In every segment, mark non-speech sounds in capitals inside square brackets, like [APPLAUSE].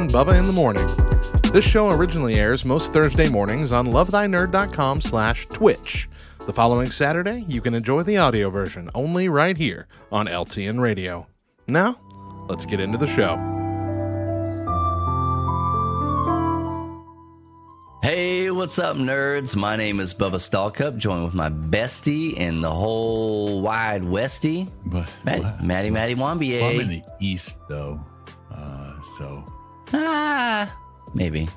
and Bubba in the Morning. This show originally airs most Thursday mornings on lovethynerd.com slash twitch. The following Saturday, you can enjoy the audio version only right here on LTN Radio. Now, let's get into the show. Hey, what's up, nerds? My name is Bubba Stallcup, joined with my bestie in the whole wide westy, But Maddie, what? Maddie, Maddie Wambier. Well, I'm in the east though, uh, so ah, maybe.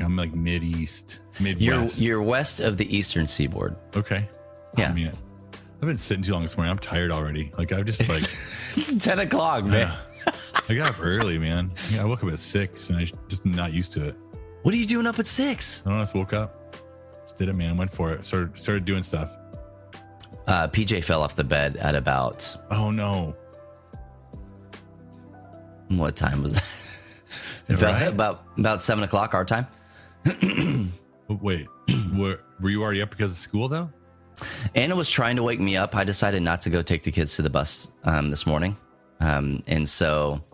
I'm like mid east, You're you're west of the eastern seaboard. okay. Yeah. I mean, I've been sitting too long this morning. I'm tired already. Like I've just like It's [LAUGHS] ten o'clock, man. I got up early, man. Yeah, I woke up at six, and I just not used to it. What are you doing up at six? I don't know. I just woke up, just did it, man. Went for it. Started started doing stuff. Uh, PJ fell off the bed at about Oh no! what time was that? Yeah, right? about about seven o'clock our time. [CLEARS THROAT] Wait, [CLEARS THROAT] were were you already up because of school though? Anna was trying to wake me up. I decided not to go take the kids to the bus um, this morning, um, and so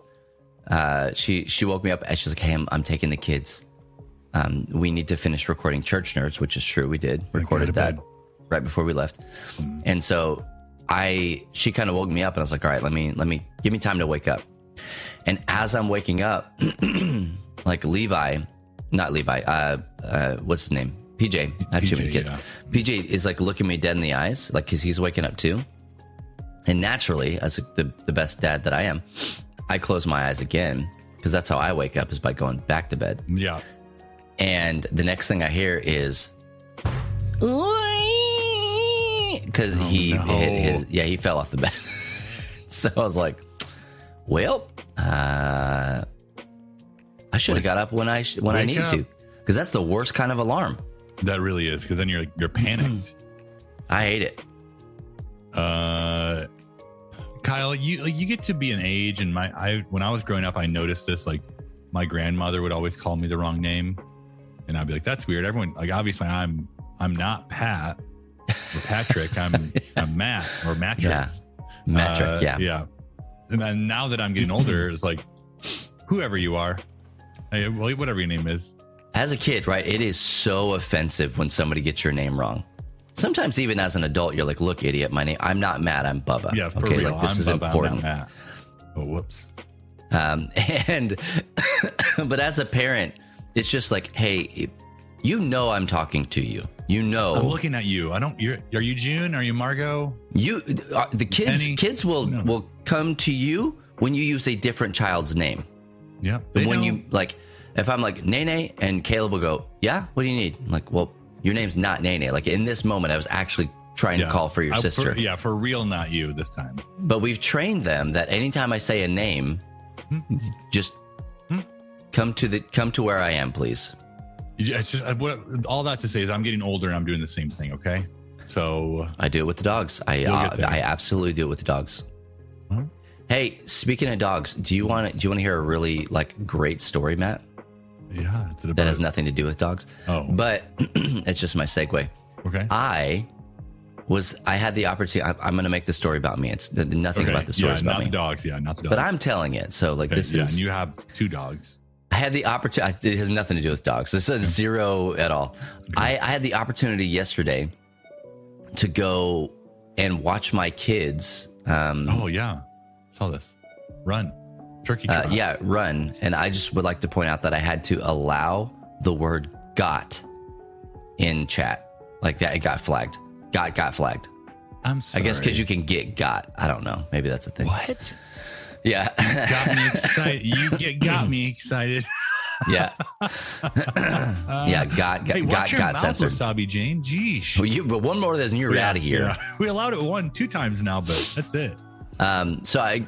uh, she she woke me up and she's like, "Hey, I'm, I'm taking the kids. Um, we need to finish recording Church Nerds, which is true. We did recorded that bed. right before we left, and so I she kind of woke me up, and I was like, "All right, let me let me give me time to wake up." And as I'm waking up, [CLEARS THROAT] like Levi, not Levi, uh, uh, what's his name? PJ. I have too PJ, many kids. yeah. PJ is like looking me dead in the eyes, like because he's waking up too. And naturally, as the the best dad that I am, I close my eyes again because that's how I wake up is by going back to bed. Yeah. And the next thing I hear is because he no. hit his yeah he fell off the bed. [LAUGHS] so I was like, well, uh, I should have got up when I sh- when I Wake needed up. to because that's the worst kind of alarm. That really is because then you're you're panicked. [CLEARS THROAT] I hate it. uh Kyle, you like you get to be an age and my I when I was growing up I noticed this like my grandmother would always call me the wrong name and I'd be like that's weird. Everyone like obviously I'm I'm not Pat or Patrick. I'm [LAUGHS] I'm Matt or Matrix. Yeah. Metric, Uh, yeah. Yeah. And then now that I'm getting older it's like whoever you are. Whatever your name is. As a kid, right, it is so offensive when somebody gets your name wrong. Sometimes even as an adult, you're like, "Look, idiot, my name. I'm not Matt. I'm Bubba." Yeah, okay, real. like this I'm is Bubba, important. Oh, whoops. Um, [LAUGHS] and [COUGHS] but as a parent, it's just like, hey, you know, I'm talking to you. You know, I'm looking at you. I don't. You're. Are you June? Are you Margot? you. Uh, the kids, Penny? kids will will come to you when you use a different child's name. Yeah. When you like, if I'm like Nene and Caleb will go, yeah, what do you need? I'm like, well, your name's not Nene. Like in this moment, I was actually trying to call for your I- sister. yeah, for real, not you this time. But we've trained them that anytime I say a name, just come to the come to where I am, please. It's just I- what all that to say is I'm getting older and I'm doing the same thing. Okay, so I do it with the dogs. I uh. I absolutely do it with the dogs. Hey, speaking of dogs, do you want to do you want to hear a really like great story, Matt? yeah, it's That has nothing to do with dogs, Oh, but [CLEARS THROAT] it's just my segue. okay. I was I had the opportunity. I, I'm going to make the story about me. It's nothing okay. about the story yeah, about not me, the dogs. Yeah, not the dogs. but I'm telling it. So like Okay, this yeah, is and you have two dogs. I had the opportunity. It has nothing to do with dogs. This is zero at all. I, I had the opportunity yesterday to go and watch my kids. Um, Oh yeah, saw this. Run, turkey. uh, yeah, run. And I just would like to point out that I had to allow the word "got" in chat. Like that, it got flagged. Got got flagged. I'm Sorry. I guess because you can get got. I don't know. Maybe that's a thing. what Yeah. You got me [LAUGHS] excited. You get got me excited. [LAUGHS] yeah. [LAUGHS] yeah. Got got Hey, got got censored. Wasabi Jane. Geesh. Well, you, but one more of those and you're out of here. Yeah. [LAUGHS] We allowed it one, two times now, but that's it. Um, so I,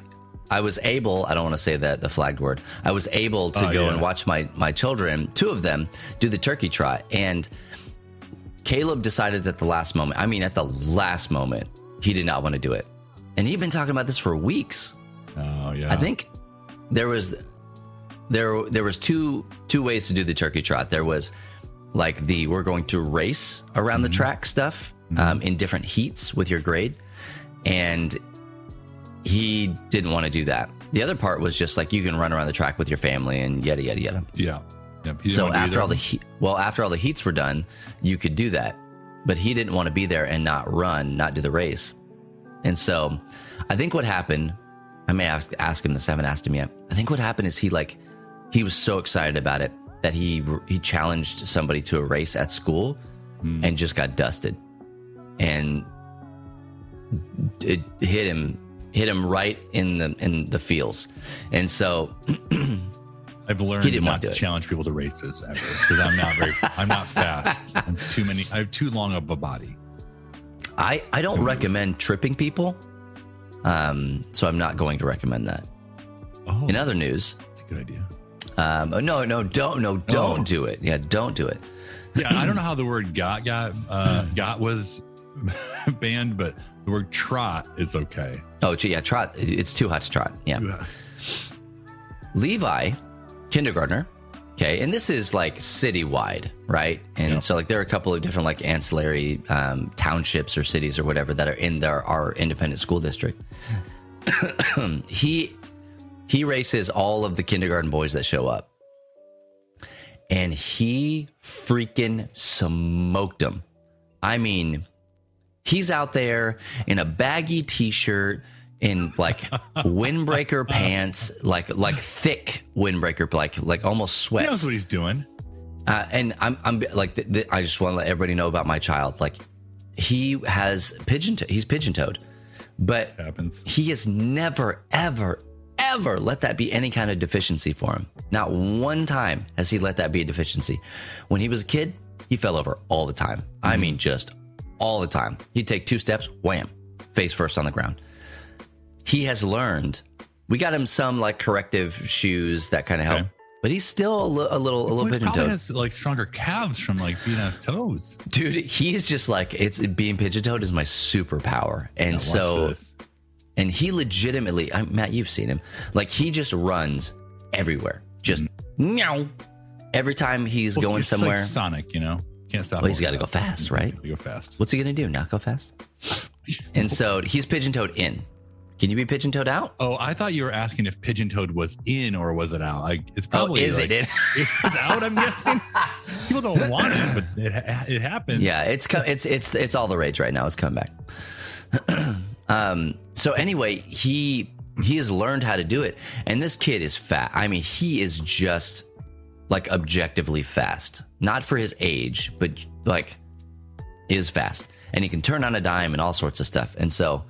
I was able. I don't want to say that the flagged word. I was able to Oh, go yeah. and watch my my children, two of them, do the turkey trot, and Caleb decided at the last moment. I mean, at the last moment, he did not want to do it, and he'd been talking about this for weeks. Oh yeah. I think there was there there was two two ways to do the turkey trot. There was like the we're going to race around the track stuff um, in different heats with your grade, and he didn't want to do that. The other part was just like you can run around the track with your family and yada yada yada. Yeah. Yep. So after all the he- well, after all the heats were done, you could do that, but he didn't want to be there and not run, not do the race. And so, I think what happened, I may ask ask him this. I haven't asked him yet. I think what happened is he like he was so excited about it that he he challenged somebody to a race at school and just got dusted, and it hit him hit him right in the in the feels, and so [CLEARS THROAT] I've learned He didn't not want to to challenge people to races ever because I'm not very, I'm not fast. [LAUGHS] I'm too many. I have too long of a body. I, I don't recommend tripping people. Um, so I'm not going to recommend that. Oh, In other news, that's a good idea. Um, oh, no, no, don't, no, don't Oh. do it. Yeah, don't do it. Yeah, I don't know how the word got got uh, got was [LAUGHS] banned, but the word trot is okay. Oh, yeah, trot. It's too hot to trot. Yeah. Levi, kindergartner. Okay. And this is like citywide, right? And Yeah. so, like, there are a couple of different, like, ancillary um, townships or cities or whatever that are in their, our independent school district. [COUGHS] he he races all of the kindergarten boys that show up. And he freaking smoked them i mean he's out there in a baggy t-shirt in like [LAUGHS] windbreaker pants like like thick windbreaker like like almost He knows what he's doing. uh, and i'm i'm like th- th- i just want to let everybody know about my child. Like he has pigeon to- he's pigeon toed but Happens. he has never, ever, ever let that be any kind of deficiency for him. Not one time has he let that be a deficiency. When he was a kid, he fell over all the time. I mm-hmm. mean, just all the time. He'd take two steps, wham, face first on the ground. He has learned. We got him some like corrective shoes that kind of help, Okay. but he's still a, li- a little, a little pigeon toed. has like stronger calves from like being on his toes. Dude, he's just like it's being pigeon toed is my superpower, and so this. And he legitimately I, matt you've seen him. Like he just runs everywhere. Just meow. Every time he's Well, going it's somewhere. Like Sonic, you know, can't stop. well he's got to go fast right? Go fast. what's he gonna do? Not go fast? And so he's pigeon toed in. Can you be pigeon toed out? Oh, I thought you were asking if pigeon toed was in or was it out. Like it's oh probably is like, [LAUGHS] it in it's out. I'm guessing? People don't want it, but it it happens. yeah it's it's it's it's all the rage right now. It's coming back [CLEARS THROAT] um so anyway he he has learned how to do it. And this kid is fat. I mean he is just like objectively fast. Not for his age but like is fast. And he can turn on a dime and all sorts of stuff. And so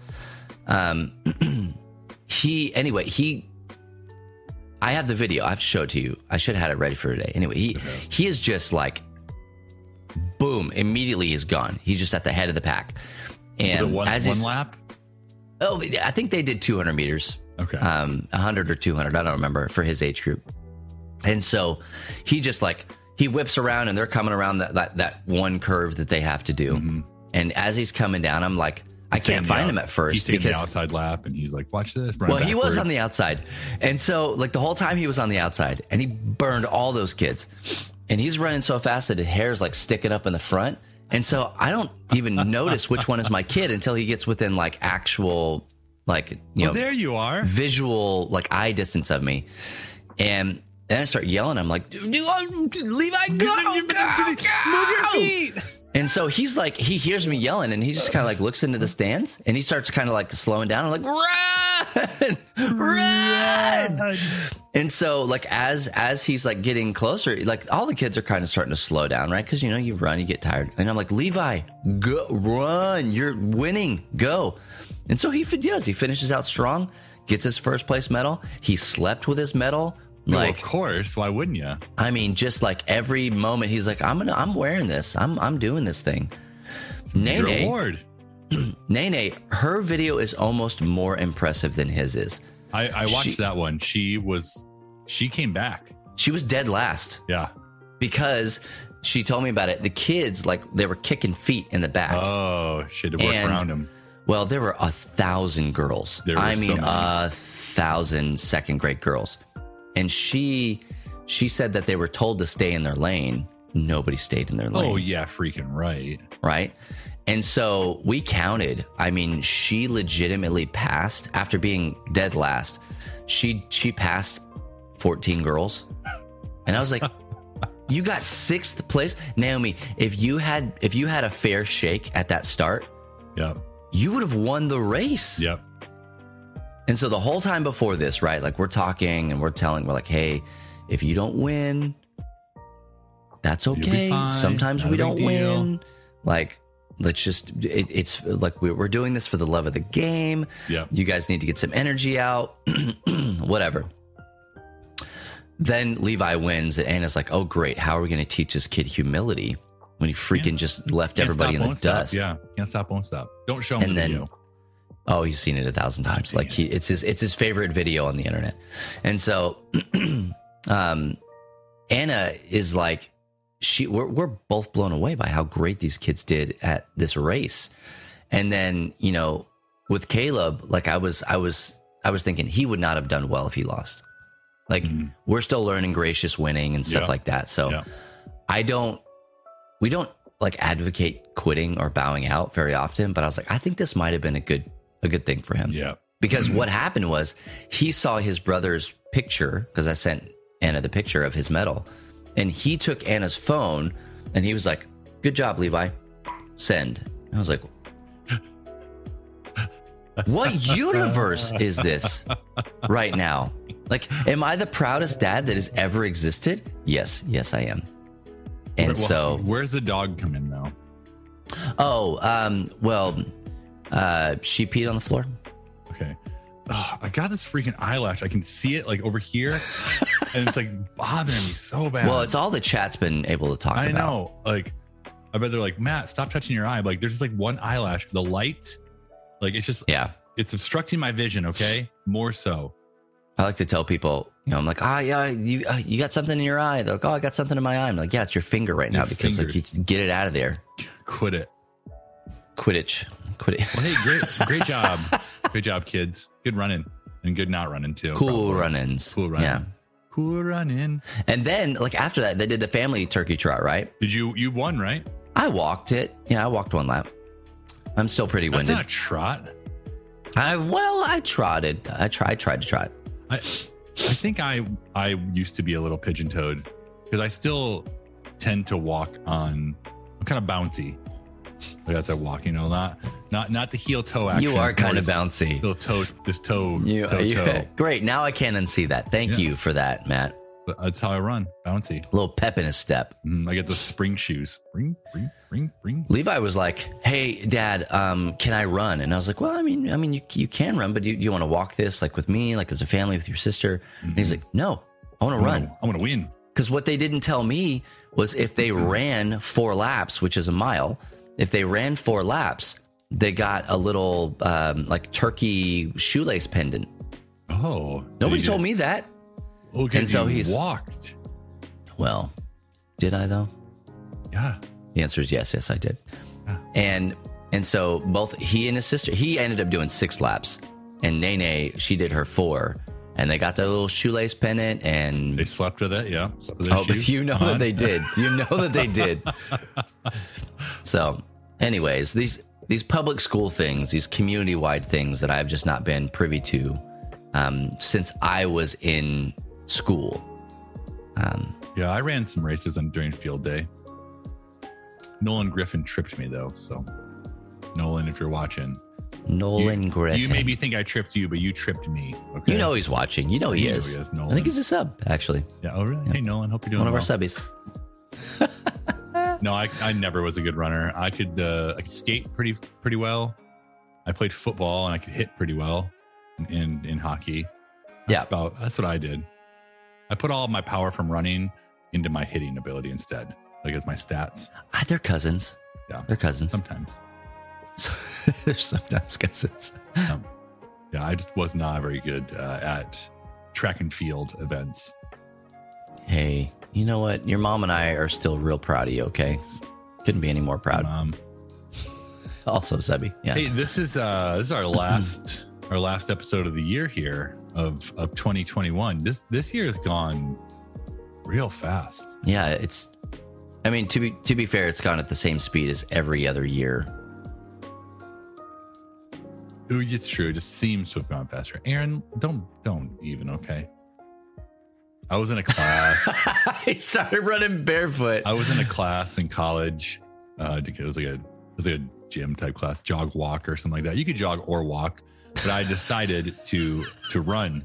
um [CLEARS THROAT] he anyway he i have the video. I've showed to you. I should have had it ready for today. Anyway he he is just like boom immediately he's gone. He's just at the head of the pack. It and one, as one lap. Oh i think they did 200 meters. Okay. um 100 or 200 i don't remember for his age group. And so he just like he whips around and they're coming around that that, that one curve that they have to do. And as he's coming down i'm like i can't find out- him at He's first taking because the outside lap, and he's like, "Watch this." well he was on the outside. And so like the whole time he was on the outside and he burned all those kids. And he's running so fast that his hair's like sticking up in the front and so i don't even notice which one is my kid until he gets within like actual like you know Well, there you are. visual like eye distance of me and then I start yelling. I'm like, "Do you want Levi go, go, go!" And so he's like, he hears me yelling, and he just kind of like looks into the stands, and he starts kind of like slowing down. I'm like, [LAUGHS] run, run! And so like as as he's like getting closer, like all the kids are kind of starting to slow down, right? Because you know you run, you get tired, and I'm like, Levi, go run, you're winning, go. And so he does. He finishes out strong, gets his first place medal. He slept with his medal. Well, Like of course. Why wouldn't you? I mean, just like every moment, he's like, "I'm gonna, I'm wearing this. I'm, I'm doing this thing." Your Nene, reward. [CLEARS THROAT] Nene, her video is almost more impressive than his is. I, I watched She- that one. She was, she came back. She was dead last Yeah. because she told me about it. The kids, like, they were kicking feet in the back. Oh, she had to work And- around him. Well, there were a thousand girls. There I so mean, many. a thousand second grade girls, and she she said that they were told to stay in their lane. Nobody stayed in their oh, lane. Oh yeah, freaking right. right? And so we counted. I mean, she legitimately passed after being dead last. She she passed 14 girls. And I was like, [LAUGHS] "You got sixth place, Naomi. If you had if you had a fair shake at that start, yeah. you would have won the race." Yep. And so the whole time before this, right? Like we're talking and we're telling, we're like, hey, if you don't win, that's okay. Sometimes Not we don't deal." win. Like, let's just, it, it's like we- we're doing this for the love of the game. Yep. You guys need to get some energy out, [CLEARS THROAT] whatever. Then Levi wins, and Anna's like, oh, great. How are we going to teach this kid humility when he freaking just left Can't everybody stop, in the won't stop. dust? Yeah. Can't stop, won't stop. Don't show him And the then- video. Oh, he's seen it a thousand times. Like he, it's his, it's his favorite video on the internet. And so, [CLEARS THROAT] um, Anna is like, she, we're, we're both blown away by how great these kids did at this race. And then, you know, with Caleb, like I was, I was, I was thinking he would not have done well if he lost. Like we're still learning gracious winning and stuff Yeah. like that. So Yeah. I don't, we don't like advocate quitting or bowing out very often, but I was like, I think this might have been a good, a good thing for him. Yeah. Because what happened was he saw his brother's picture because I sent Anna the picture of his medal, and he took Anna's phone and he was like, "Good job, Levi. Send." I was like, "What universe is this right now? Like, am I the proudest dad that has ever existed? Yes, yes, I am." And Well, so, where's the dog come in though? oh, um, well, uh, she peed on the floor. Okay. Oh, I got this freaking eyelash. I can see it like over here, [LAUGHS] and it's like bothering me so bad. Well, it's all the chat's been able to talk I about. know. Like, I bet they're like, Matt, stop touching your eye. Like, there's just like one eyelash. The light, like, it's just, Yeah. it's obstructing my vision. Okay, more so. I like to tell people, you know, I'm like, ah, yeah, you uh, you got something in your eye. They're like, oh, I got something in my eye. I'm like, yeah, it's your finger right now Your because like you get it out of there. Quit it. Quidditch, Quidditch. Well, hey, great, [LAUGHS] great job, great job, kids. Good running and good not running too. Cool probably. run-ins. Cool running. Yeah. Cool running. And then like after that, they did the family turkey trot, right? Did you you won right? I walked it. Yeah, I walked one lap. I'm still pretty That's winded. not a trot. I well, I trotted. I tried tried to trot. I I think I I used to be a little pigeon toed because I still tend to walk on. I'm kind of bouncy. Like that's a walk, you know, not not not the heel toe action. you are kind of bouncy. Little toe, this toe, You, toe, you- toe. great. Now I can't unsee that. Thank Yeah. you for that, Matt. But that's how I run, bouncy. A little pep in his step. Mm, I get those spring shoes. Spring, spring, spring, spring. Levi was like, "Hey, Dad, um, can I run?" And I was like, "Well, I mean, I mean, you you can run, but you, you want to walk this like with me, like as a family with your sister?" And he's like, "No, I want to run." I'm gonna win. Because what they didn't tell me was if they ran four laps, which is a mile, if they ran four laps, they got a little um, like turkey shoelace pendant. Oh, Nobody told me that. Okay, And so he's- walked. Well, did I though? Yeah. The answer is yes, yes, I did. Yeah. And and so both he and his sister, he ended up doing six laps, and Nene, she did her four, and they got their little shoelace pendant, and They slept with it. Yeah. With oh, shoes you know that they did, you know that they [LAUGHS] did. so, anyways, these these public school things, these community wide things that I've just not been privy to um, since I was in school. Um, Yeah, I ran some races on during field day. Nolan Griffin tripped me though, so Nolan, if you're watching, Nolan you, Griffin. you maybe think I tripped you, but you tripped me. Okay, You know he's watching. You know he You know is. he is, I think he's a sub, actually. Yeah. Oh, really? Hey, Nolan. Hope you're doing One of our well. subbies. [LAUGHS] No, I, I never was a good runner. I could uh, I could skate pretty pretty well. I played football and I could hit pretty well in in, in hockey. That's Yeah. about that's what I did. I put all my power from running into my hitting ability instead, like as my stats. Ah, they're cousins. Yeah. They're cousins. Sometimes. So, [LAUGHS] they're sometimes cousins. Um, yeah, I just was not very good uh, at track and field events. Hey, you know what? Your mom and I are still real proud of you, okay? Couldn't be any more proud. Um, [LAUGHS] Also, Sebby. Yeah. Hey, this is uh this is our last [CLEARS THROAT] our last episode of the year here of of 2021. This this year has gone real fast. Yeah, it's I mean, to be to be fair, it's gone at the same speed as every other year Ooh, it's true. It just seems to have gone faster. Aaron, don't don't even. Okay. I was in a class. [LAUGHS] he started running barefoot. I was in a class in college. Uh, it was like a it was like a gym type class, jog walk or something like that. You could jog or walk, but I decided to to run.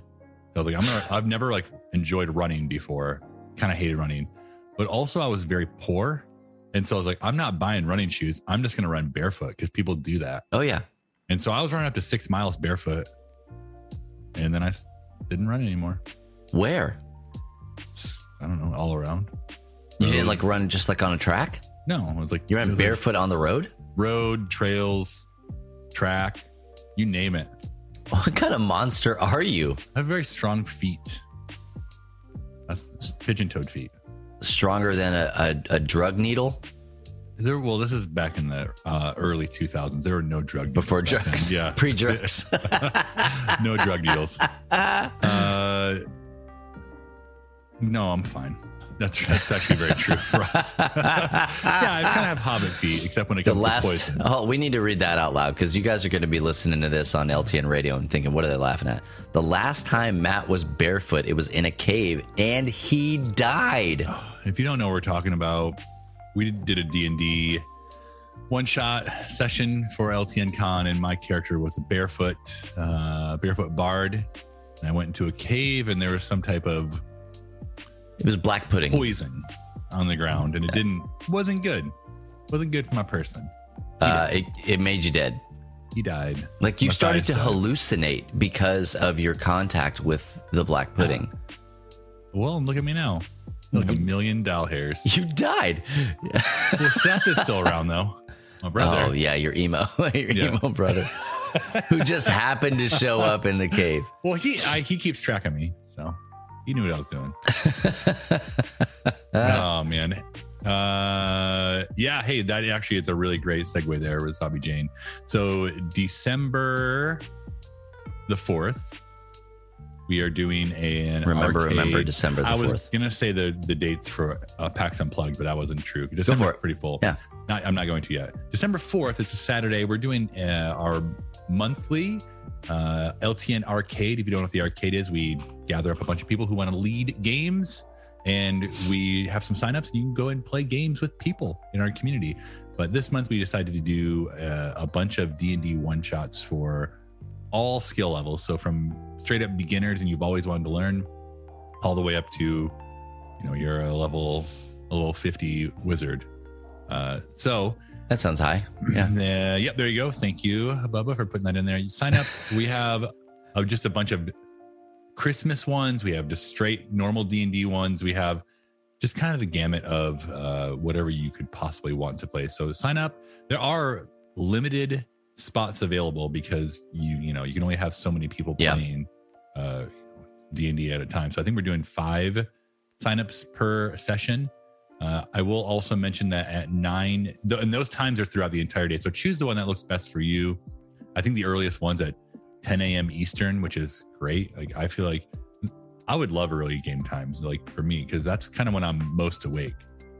I was like, I'm gonna. I've never like enjoyed running before. Kind of hated running, but also I was very poor, and so I was like, I'm not buying running shoes. I'm just gonna run barefoot because people do that. oh yeah. And so I was running up to six miles barefoot, and then I didn't run anymore. Where? I don't know, all around. You didn't like run just like on a track? No, it was like You ran was like barefoot on the road? road, trails, track, you name it. What kind of monster are you? I have very strong feet. Pigeon toed feet. Stronger than a, a, a drug needle There, well, this is back in the uh, early 2000s. There were no drug before back then. drugs. Yeah, [LAUGHS] Pre drugs. [LAUGHS] no drug needles. [LAUGHS] Uh, no, I'm fine. That's that's actually very true for us. [LAUGHS] yeah, I kind of have hobbit feet, except when it The comes last, to poison. oh, we need to read that out loud because you guys are going to be listening to this on LTN radio and thinking, what are they laughing at? The last time Matt was barefoot, it was in a cave and he died. If you don't know what we're talking about, we did a D&D one shot session for LTN Con, and my character was a barefoot, uh, barefoot bard. And I went into a cave, and there was some type of It was black pudding. poison on the ground, and it didn't wasn't good. wasn't good for my person. Uh, it, it made you dead. He died. Like you Matthias started to died. hallucinate because of your contact with the black pudding. [GASPS] Well, look at me now. Like a million doll hairs. [LAUGHS] You died. Well, Seth is still around though. My [LAUGHS] brother. Oh yeah, your emo, [LAUGHS] your Yeah. emo brother, who just happened to show up in the cave. Well, he I, he keeps track of me, so he knew what I was doing. [LAUGHS] oh man, uh, yeah. Hey, that actually is a really great segue there with Zabi Jane. So December the fourth, we are doing an Remember, arcade- remember December the I was gonna say the the dates for uh, PAX Unplugged, but that wasn't true. December's pretty full. Yeah. Not, I'm not going to yet. December 4th, it's a Saturday. We're doing uh, our monthly uh, LTN arcade. If you don't know what the arcade is, we gather up a bunch of people who want to lead games and we have some signups and you can go and play games with people in our community. But this month we decided to do uh, a bunch of D&D one shots for all skill levels. So from straight up beginners and you've always wanted to learn all the way up to, you know, you're a level, a level 50 wizard. Uh, so That sounds high. Yeah. [CLEARS THROAT] uh, yep, there you go. Thank you, Bubba, for putting that in there. You sign up. [LAUGHS] we have uh, just a bunch of Christmas ones. We have just straight normal D and D ones. We have just kind of the gamut of uh, whatever you could possibly want to play. So sign up. There are limited spots available because you you know you can only have so many people Yeah. playing uh, D and D at a time. So I think we're doing five signups per session. Uh, I will also mention that at nine, th- and those times are throughout the entire day. So choose the one that looks best for you. I think the earliest one's at 10 a.m. Eastern, which is great. Like I feel like I would love early game times, like for me, because that's kind of when I'm most awake.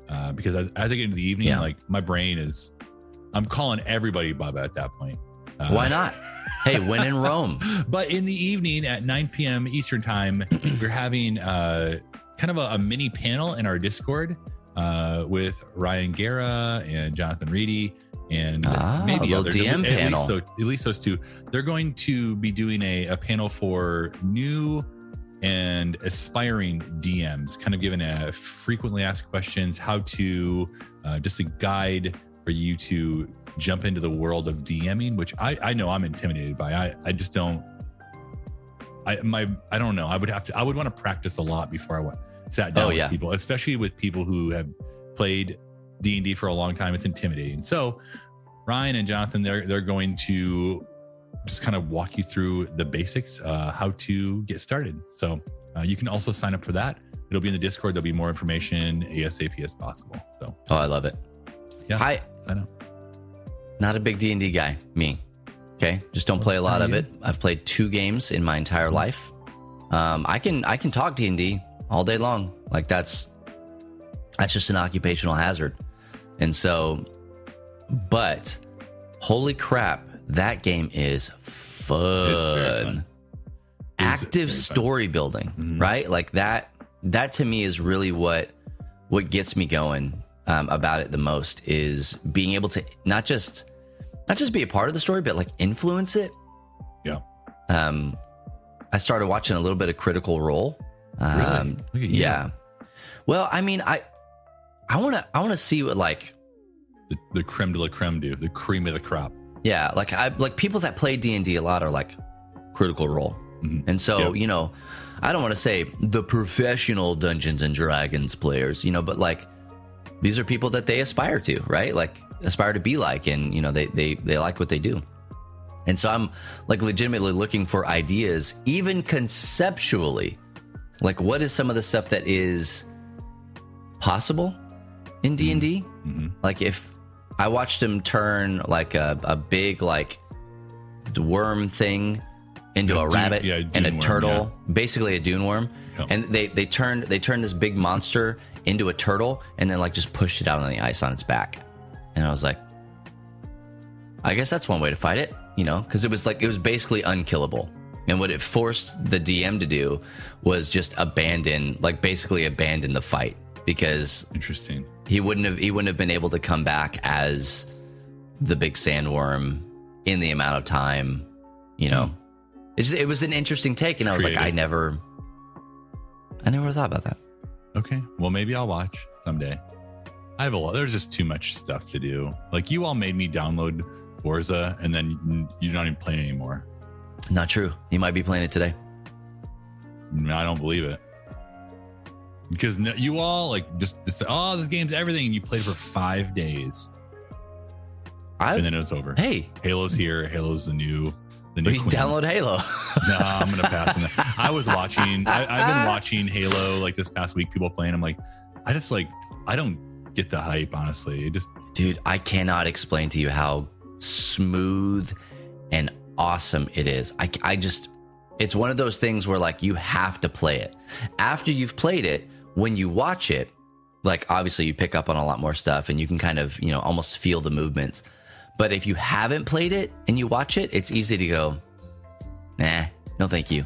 Uh, because as, as I get into the evening, Yeah. like my brain is, I'm calling everybody Bubba at that point. Uh, Why not? [LAUGHS] Hey, when in Rome. but in the evening at 9 p.m. Eastern time, [CLEARS THROAT] we're having uh, kind of a, a mini panel in our Discord uh, with Ryan Guerra and Jonathan Reedy and Ah, maybe others. DM at, panel. Least those, at least those two. They're going to be doing a, a panel for new and aspiring DMs, kind of giving a frequently asked questions, how to uh, just a guide for you to jump into the world of DMing, which I, I know I'm intimidated by. I, I just don't. I my I don't know. I would have to. I would want to practice a lot before I went sat down Oh, with people, especially with people who have played D and D for a long time. It's intimidating. So Ryan and Jonathan, they're they're going to just kind of walk you through the basics, uh, how to get started. So uh, you can also sign up for that. It'll be in the Discord. There'll be more information ASAP as possible. So Oh, I love it. Yeah. Hi. I up. not a big D and D guy. Me. Okay, just don't play a lot of it. I've played two games in my entire life. Um, I can I can talk D and D all day long. Like that's that's just an occupational hazard. And so, but holy crap, that game is fun. fun. Active very fun. story building, Mhm. right? Like that. That to me is really what what gets me going um, about it the most is being able to not just not just be a part of the story, but like influence it. Yeah. Um, I started watching a little bit of Critical Role. Um, Really? Look at you. Yeah. Well, I mean, I I want to I want to see what like The, the creme de la creme do, the cream of the crop. Yeah, like I like people that play D and D a lot are like Critical Role, Mhm. and so Yep. you know, I don't want to say the professional Dungeons and Dragons players, you know, but like these are people that they aspire to, right? Like aspire to be like, and you know, they they they like what they do, and so I'm like legitimately looking for ideas, even conceptually, like what is some of the stuff that is possible in D and D. Mhm. Like if I watched him turn like a, a big like worm thing into A a, dune- rabbit yeah, a and a worm, turtle, basically a dune worm, Yeah. and they they turned they turned this big monster into a turtle and then like just pushed it out on the ice on its back, and I was like, I guess that's one way to fight it, you know, because it was like it was basically unkillable. And what it forced the DM to do was just abandon, like basically abandon the fight because Interesting. He wouldn't have he wouldn't have been able to come back as the big sandworm in the amount of time you know it, just, it was an interesting take and i was like i never i never thought about that Okay. Well, maybe I'll watch someday. I have a lot. There's just too much stuff to do. Like you all made me download Forza, and then you're not even playing anymore. not true you might be playing it today I don't believe it. Because you all like just, just oh, this game's everything, and you played for five days, i and then it was over. hey Halo's here. Halo's the new, the new. queen. download halo No, I'm gonna pass on that. [LAUGHS] I was watching. I, I've been [LAUGHS] watching Halo like this past week. People playing. I'm like, I just like, I don't get the hype. Honestly, it just dude i cannot explain to you how smooth and awesome it is i, I just it's one of those things where like you have to play it after you've played it when you watch it like obviously you pick up on a lot more stuff and you can kind of you know almost feel the movements but if you haven't played it and you watch it it's easy to go nah no thank you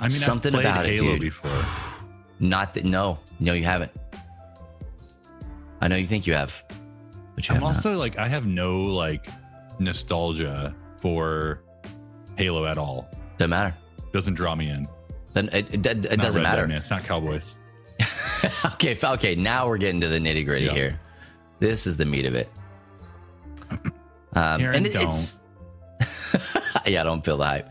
I mean, Something about it, dude. before. [SIGHS] not that no no you haven't i know you think you have but you I'm have not. also like, I have no like nostalgia for Halo at all. doesn't matter Doesn't draw me in. then it, it, it Not doesn't Red matter Dead. It's not Cowboys. [LAUGHS] okay, okay. Now we're getting to the nitty gritty Yeah. here. This is the meat of it. Um, Aaron, and it, it's [LAUGHS] yeah, don't feel the hype.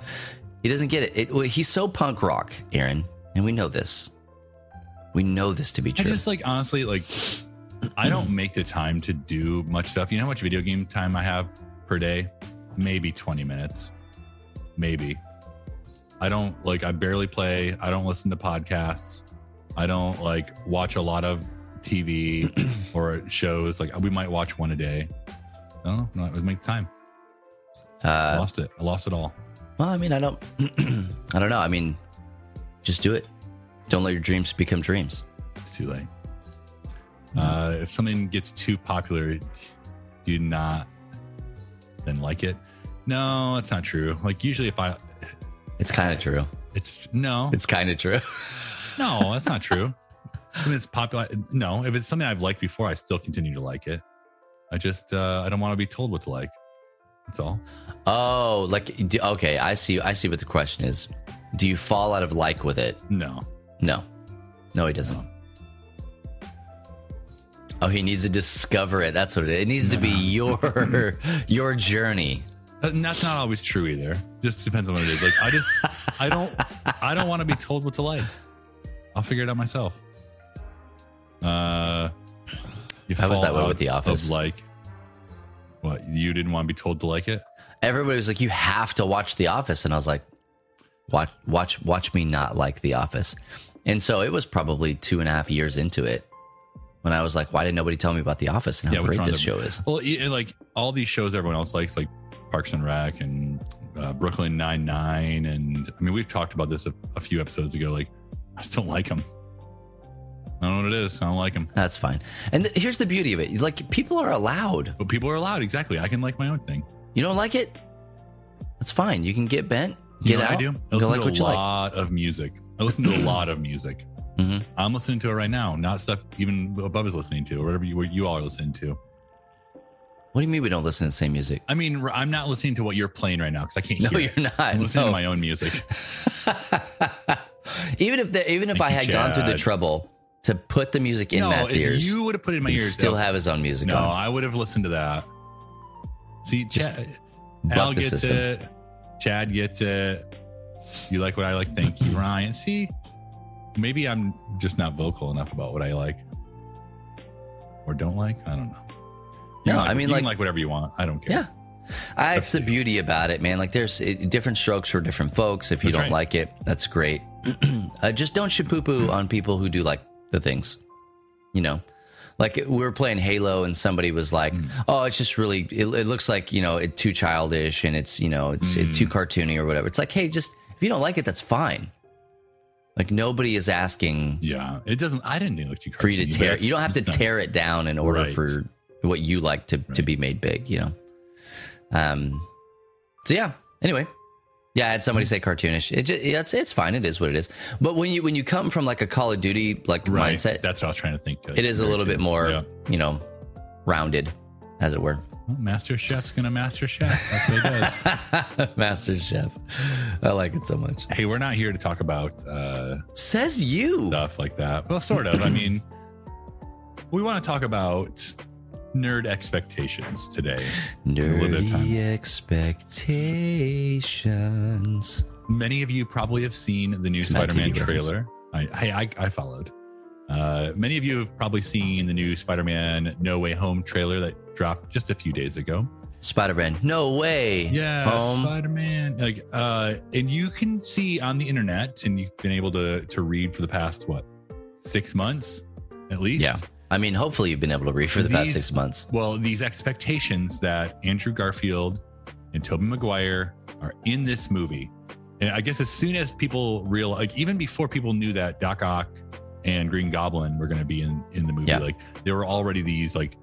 He doesn't get it. it well, he's so punk rock, Aaron, and we know this. We know this to be true. I just like honestly like I don't make the time to do much stuff. You know how much video game time I have per day? Maybe 20 minutes. Maybe. I don't like I barely play. I don't listen to podcasts. I don't like watch a lot of TV [CLEARS THROAT] or shows. Like we might watch one a day. I don't know. No, it would make time. I uh, lost it. I lost it all. well, I mean, I don't, [CLEARS THROAT] I don't know. I mean, just do it. Don't let your dreams become dreams. It's too late. Uh, if something gets too popular, do you not then like it? No, that's not true. Like usually, if I, It's kind of true. it's no, It's kind of true. [LAUGHS] no, that's not true. It's popular, no. If it's something I've liked before, I still continue to like it. I just, uh, I don't want to be told what to like. That's all. Oh, like okay. I see. I see what the question is. Do you fall out of like with it? No, No, no, he doesn't. Oh, he needs to discover it. That's what it is. It needs to be [LAUGHS] your your journey. and that's not always true either. Just depends on what it is. Like I just, I don't, I don't want to be told what to like. I'll figure it out myself. Uh, you I was that way with The of, Office. like, what you didn't want to be told to like it? Everybody was like, "You have to watch The Office," and I was like, "Watch, watch, watch me not like The Office." And so it was probably two and a half years into it when I was like, "Why didn't nobody tell me about The Office and how what's great this show is?" Well, like all these shows everyone else likes, like Parks and Rec and uh, Brooklyn Nine Nine, and I mean we've talked about this a, a few episodes ago. Like I just don't like them. I don't know what it is. I don't like them. That's fine. And th- here's the beauty of it: like people are allowed. But people are allowed. Exactly. I can like my own thing. You don't like it? That's fine. You can get bent, You get know what out, I do? I listen like to a you like. lot of music. I listen to a [CLEARS THROAT] lot of music. Mhm. I'm listening to it right now, not stuff even Bubba's listening to, or whatever you, what you all are listening to. What do you mean we don't listen to the same music? I mean, I'm not listening to what you're playing right now because I can't No, hear you're it. not. I'm listening No. to my own music. [LAUGHS] Even if the, even if Thank I had gone through the trouble to put the music in no, Matt's if ears, you would have put it in my ears, still that- have his own music No, on. I would have listened to that. See, Just Chad, Al gets system. it. Chad gets it. You like what I like? Thank you, Ryan. See, maybe I'm just not vocal enough about what I like or don't like. I don't know. You No, can I mean, like- like whatever you want. I don't care. Yeah. I, That's the the- beauty about it, man. Like there's it, different strokes for different folks. If you That's don't right. like it, that's great. [CLEARS THROAT] uh, just don't shit poo poo on people who do like the things. You know, like we were playing Halo and somebody was like, Mm. "Oh, it's just really. It, it looks like you know it's too childish and it's you know it's it, Mm. too cartoony or whatever." It's like, hey, just if you don't like it, that's fine. Like nobody is asking Yeah, it doesn't. I didn't think it was too for you to tear. You don't have to tear it down in order Right. for what you like to to be made big. You know. Um. So yeah. Anyway, yeah. I had somebody say cartoonish. It just, yeah, it's it's fine. It is what it is. But when you when you come from like a Call of Duty like Right. mindset, That's what I was trying to think. of. it is a little bit more Yeah. you know rounded, as it were. Well, Master Chef's gonna Master Chef. That's what he does. [LAUGHS] Master Chef. I like it so much. hey, we're not here to talk about uh, Says you. stuff like that. Well, sort of. I mean, we want to talk about nerd expectations today. little bit of time. Nerdy expectations. Many of you probably have seen the new It's Spider-Man trailer. I, I, I, followed. Uh, many of you have probably seen the new Spider-Man No Way Home trailer that dropped just a few days ago. Spider Man. No way. Yeah, Home. Spider-Man. Like, uh, and you can see on the internet, and you've been able to to read for the past what six months at least. Yeah. I mean, hopefully you've been able to read for the past six months. Well, these expectations that Andrew Garfield and Tobey Maguire are in this movie, and I guess as soon as people real, like even before people knew that Doc Ock and Green Goblin were going to be in in the movie, Yeah. like there were already these like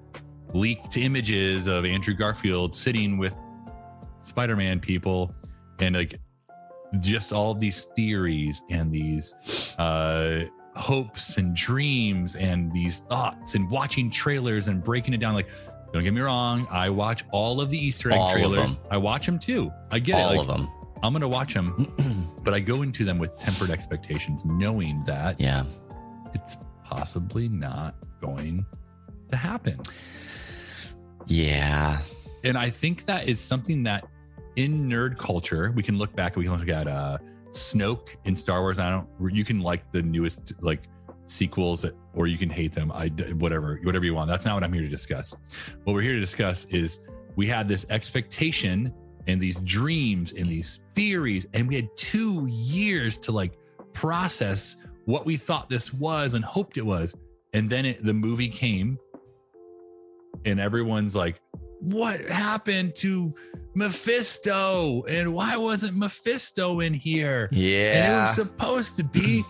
leaked images of Andrew Garfield sitting with Spider-Man people, and like just all these theories and these uh hopes and dreams and these thoughts and watching trailers and breaking it down like don't get me wrong i watch all of the easter egg All trailers i watch them too i get All it of like, them. i'm gonna watch them [CLEARS THROAT] but i go into them with tempered expectations knowing that Yeah. it's possibly not going to happen Yeah. and I think that is something that in nerd culture we can look back. We can look at uh, Snoke in Star Wars. I don't. You can like the newest like sequels, or you can hate them. I whatever whatever you want. That's not what I'm here to discuss. What we're here to discuss is we had this expectation and these dreams and these theories, and we had two years to like process what we thought this was and hoped it was, and then it, the movie came, and everyone's like what happened to Mephisto? And why wasn't Mephisto in here? Yeah. And it was supposed to be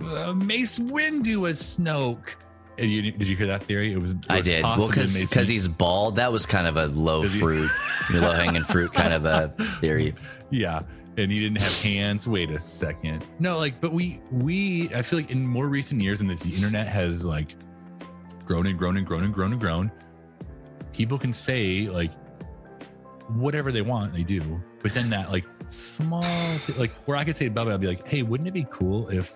uh, Mace Windu as Snoke. And you, did you hear that theory? It was. it I did. Well, because because he's bald. That was kind of a low fruit, [LAUGHS] low hanging fruit kind of a theory. yeah, and he didn't have hands. Wait a second. No, like, but we we I feel like in more recent years, and this the internet has like grown and grown and grown and grown and grown. People can say like whatever they want, they do. But then that like small like where I could say to Bubba, I'd be like, hey, wouldn't it be cool if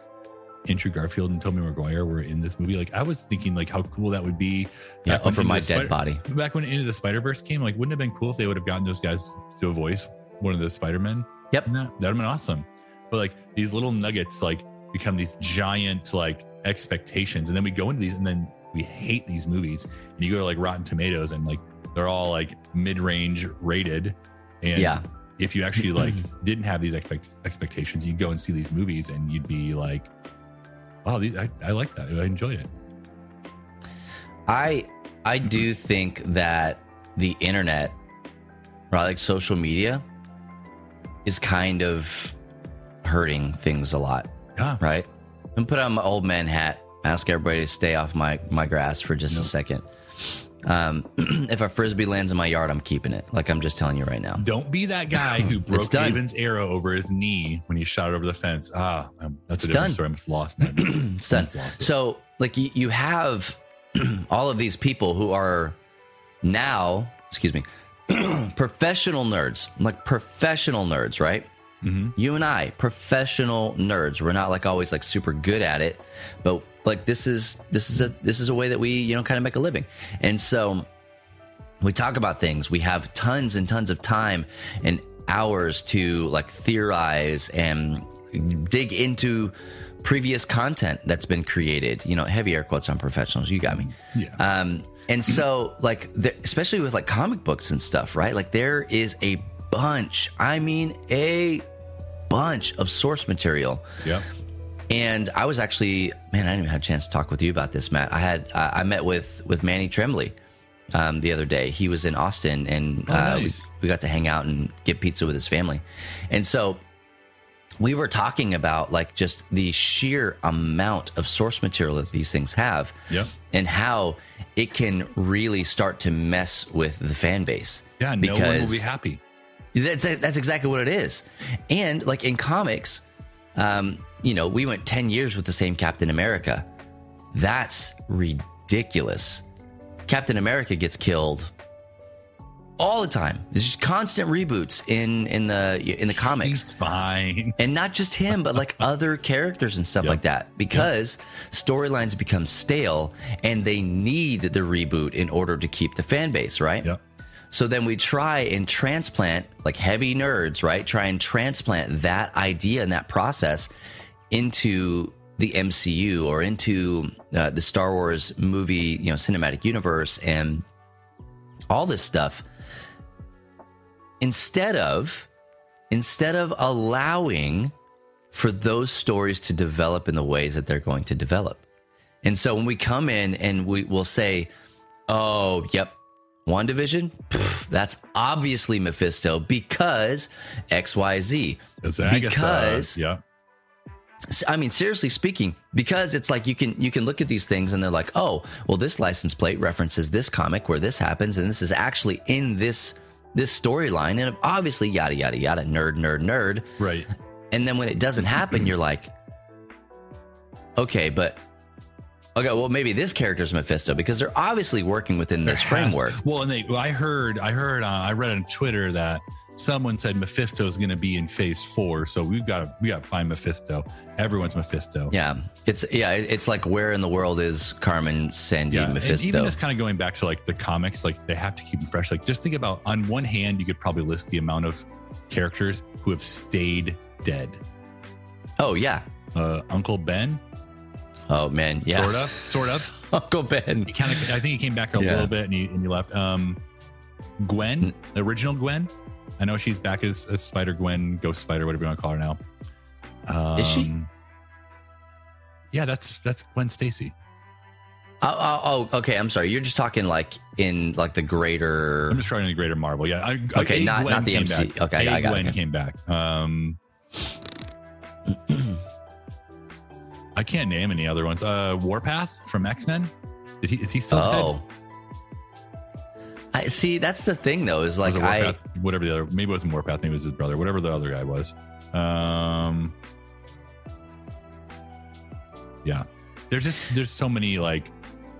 Andrew Garfield and Tobey Maguire were in this movie? Like I was thinking like how cool that would be. Yeah, over my dead Spider- body. Back when Into the Spider Verse came, like wouldn't it have been cool if they would have gotten those guys to voice one of the Spider Men? Yep. that'd have been awesome. But like these little nuggets like become these giant like expectations, and then we go into these, and then we hate these movies. And you go to like Rotten Tomatoes, and like they're all like mid range rated. And Yeah. if you actually like [LAUGHS] didn't have these expect- expectations, you'd go and see these movies, and you'd be like, "Wow, these, I, I like that. I enjoyed it." I I do think that the internet, right, like social media, is kind of hurting things a lot, Yeah. right? And put on my old man hat. Ask everybody to stay off my my grass for just a second. Um, [CLEARS THROAT] if a frisbee lands in my yard, I'm keeping it. Like I'm just telling you right now. Don't be that guy who [LAUGHS] broke. Avon's arrow over his knee when he shot it over the fence. Ah, um, that's a different done. story. I just lost my. [CLEARS THROAT] It's done. Lost it. So, like, you, you have [CLEARS THROAT] all of these people who are now, excuse me, professional nerds, like professional nerds, right? Mhm. You and I, professional nerds. We're not like always like super good at it, but like this is this is a this is a way that we you know kind of make a living, and so we talk about things. We have tons and tons of time and hours to like theorize and dig into previous content that's been created. You know, heavy air quotes on professionals. You got me. Yeah. Um, and so, like, the, especially with like comic books and stuff, right? Like, there is a bunch. I mean, a bunch of source material. Yeah. And I was actually, man, I didn't even have a chance to talk with you about this, Matt. I had, uh, I met with with Manny Tremblay um, the other day. He was in Austin, and Oh, uh, nice. we, we got to hang out and get pizza with his family. And so we were talking about like just the sheer amount of source material that these things have, yeah. and how it can really start to mess with the fan base. Yeah. No one will be happy. That's that's exactly what it is. And like in comics, um, you know, we went 10 years with the same Captain America. That's ridiculous. Captain America gets killed all the time. There's just constant reboots in in the in the comics. He's fine. And not just him, but like [LAUGHS] other characters and stuff Yep. like that. Because storylines become stale and they need the reboot in order to keep the fan base, right? Yep. So then we try and transplant, like heavy nerds, right? Try and transplant that idea and that process into the MCU or into uh, the Star Wars movie, you know, cinematic universe and all this stuff. Instead of, instead of allowing for those stories to develop in the ways that they're going to develop. And so when we come in and we will say, oh, yep, WandaVision, that's obviously Mephisto because XYZ. That's Agatha. Because yeah. I mean, seriously speaking, because it's like you can you can look at these things and they're like, oh, well, this license plate references this comic where this happens, and this is actually in this this storyline, and obviously yada yada yada, nerd nerd nerd. Right. And then when it doesn't happen, you're like, okay, but okay, well, maybe this character's Mephisto because they're obviously working within this has- framework. Well, and they, I heard, I heard, uh, I read on Twitter that someone said Mephisto is going to be in Phase Four, so we've got to, we got to find Mephisto. Everyone's Mephisto. Yeah, it's yeah, it's like where in the world is Carmen Sandy Yeah, and Mephisto? even just kind of going back to like the comics, like they have to keep them fresh. Like just think about on one hand, you could probably list the amount of characters who have stayed dead. oh yeah, Uh, Uncle Ben, oh man, yeah, sort of, sort of. [LAUGHS] Uncle Ben. He kind of, I think he came back a Yeah. little bit and he, and he left. Um, Gwen, the original Gwen. I know she's back as, as Spider Gwen, Ghost Spider, whatever you want to call her now. Um, Is she? Yeah, that's that's Gwen Stacy. Oh, oh, oh, okay. I'm sorry. You're just talking like in like the greater. I'm just trying to the greater Marvel. Yeah. I, Okay, A not- Gwen not the MC. Back. Okay, A I got Gwen okay. came back. Um, [CLEARS THROAT] I can't name any other ones. Uh, Warpath from X Men. Did he? Is he still dead? Oh, I see. That's the thing, though. Is like it I. Warpath? whatever the other maybe it wasn't Warpath, maybe it was his brother, whatever the other guy was. Um Yeah. There's just there's so many like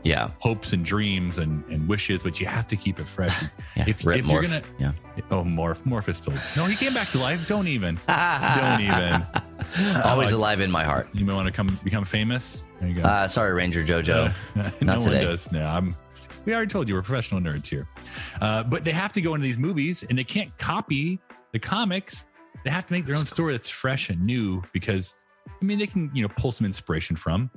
Yeah. hopes and dreams and, and wishes, but you have to keep it fresh. [LAUGHS] Yeah. If- if you're gonna- yeah. oh, Morph, Morph is still no, he came back to life. Don't even. [LAUGHS] Don't even. [LAUGHS] Always alive in my heart. You may want to come become famous. There you go. Uh, sorry, Ranger JoJo. [LAUGHS] no Not one today. does. No, I'm. We already told you we're professional nerds here, uh, but they have to go into these movies and they can't copy the comics. They have to make their own story that's fresh and new because, I mean, they can you know pull some inspiration from,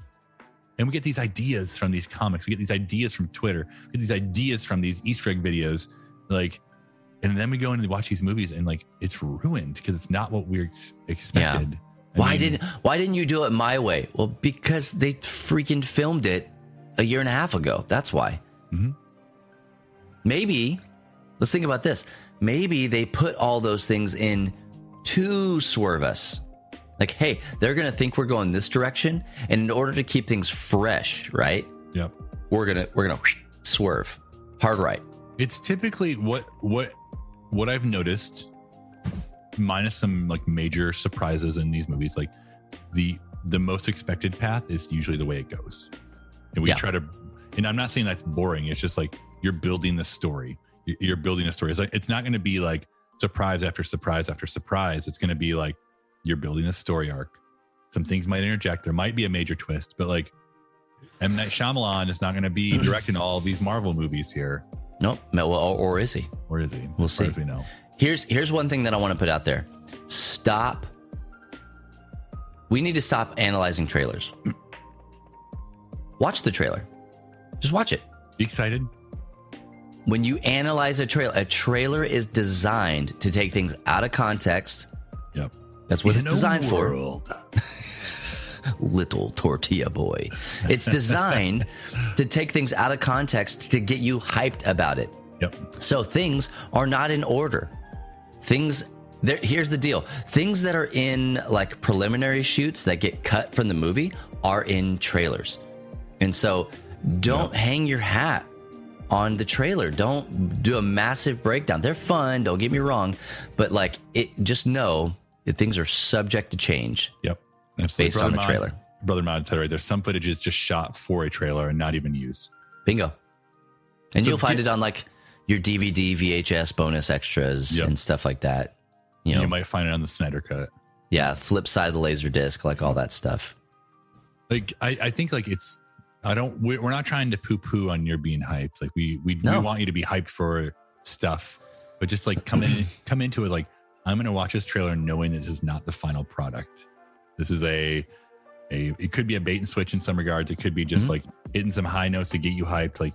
and we get these ideas from these comics. We get these ideas from Twitter. We get these ideas from these Easter egg videos, like, and then we go in and watch these movies and like it's ruined because it's not what we ex- expected. I Why mean, didn't Why didn't you do it my way? Well, because they freaking filmed it a year and a half ago. That's why. Mhm. Maybe let's think about this. Maybe they put all those things in to swerve us. Like, hey, they're gonna think we're going this direction, and in order to keep things fresh, right? Yep. We're gonna we're gonna swerve. hard right. It's typically what what what I've noticed, minus some like major surprises in these movies. Like the the most expected path is usually the way it goes, and we Yeah. try to. And I'm not saying that's boring. It's just like you're building the story. You- You're building a story. It's like it's not going to be like surprise after surprise after surprise. It's going to be like you're building a story arc. Some things might interject. There might be a major twist, but like M Night Shyamalan is not going to be [CLEARS THROAT] directing all these Marvel movies here, Nope. Well, or, or is he? or is he? We'll As see. as we know. Here's here's one thing that I want to put out there. Stop. We need to stop analyzing trailers. Watch the trailer. Just watch it. You excited? When you analyze a trailer, a trailer is designed to take things out of context. Yep. That's what it's In a designed for. [LAUGHS] Little tortilla boy. It's designed [LAUGHS] to take things out of context to get you hyped about it. Yep. So things are not in order. Things there here's the deal. Things that are in like preliminary shoots that get cut from the movie are in trailers. And so don't hang your hat on the trailer. Don't do a massive breakdown. They're fun, don't get me wrong, but like it just know that things are subject to change. Yep. Absolutely. Based on the Mod- trailer. Brother Mod said right. There's some footage is just shot for a trailer and not even used. Bingo. And So you'll find get- it on like your DVD, VHS bonus extras Yep. and stuff like that. You You, know, you might find it on the Snyder cut. yeah, flip side of the laser disc, like all that stuff. Like I, I think like it's. I don't. We're we're not trying to poo poo on your being hyped. Like we we, No. we want you to be hyped for stuff, but just like come in [LAUGHS] come into it like I'm going to watch this trailer knowing this is not the final product. This is a a. It could be a bait and switch in some regards. It could be just Mhm. like hitting some high notes to get you hyped. Like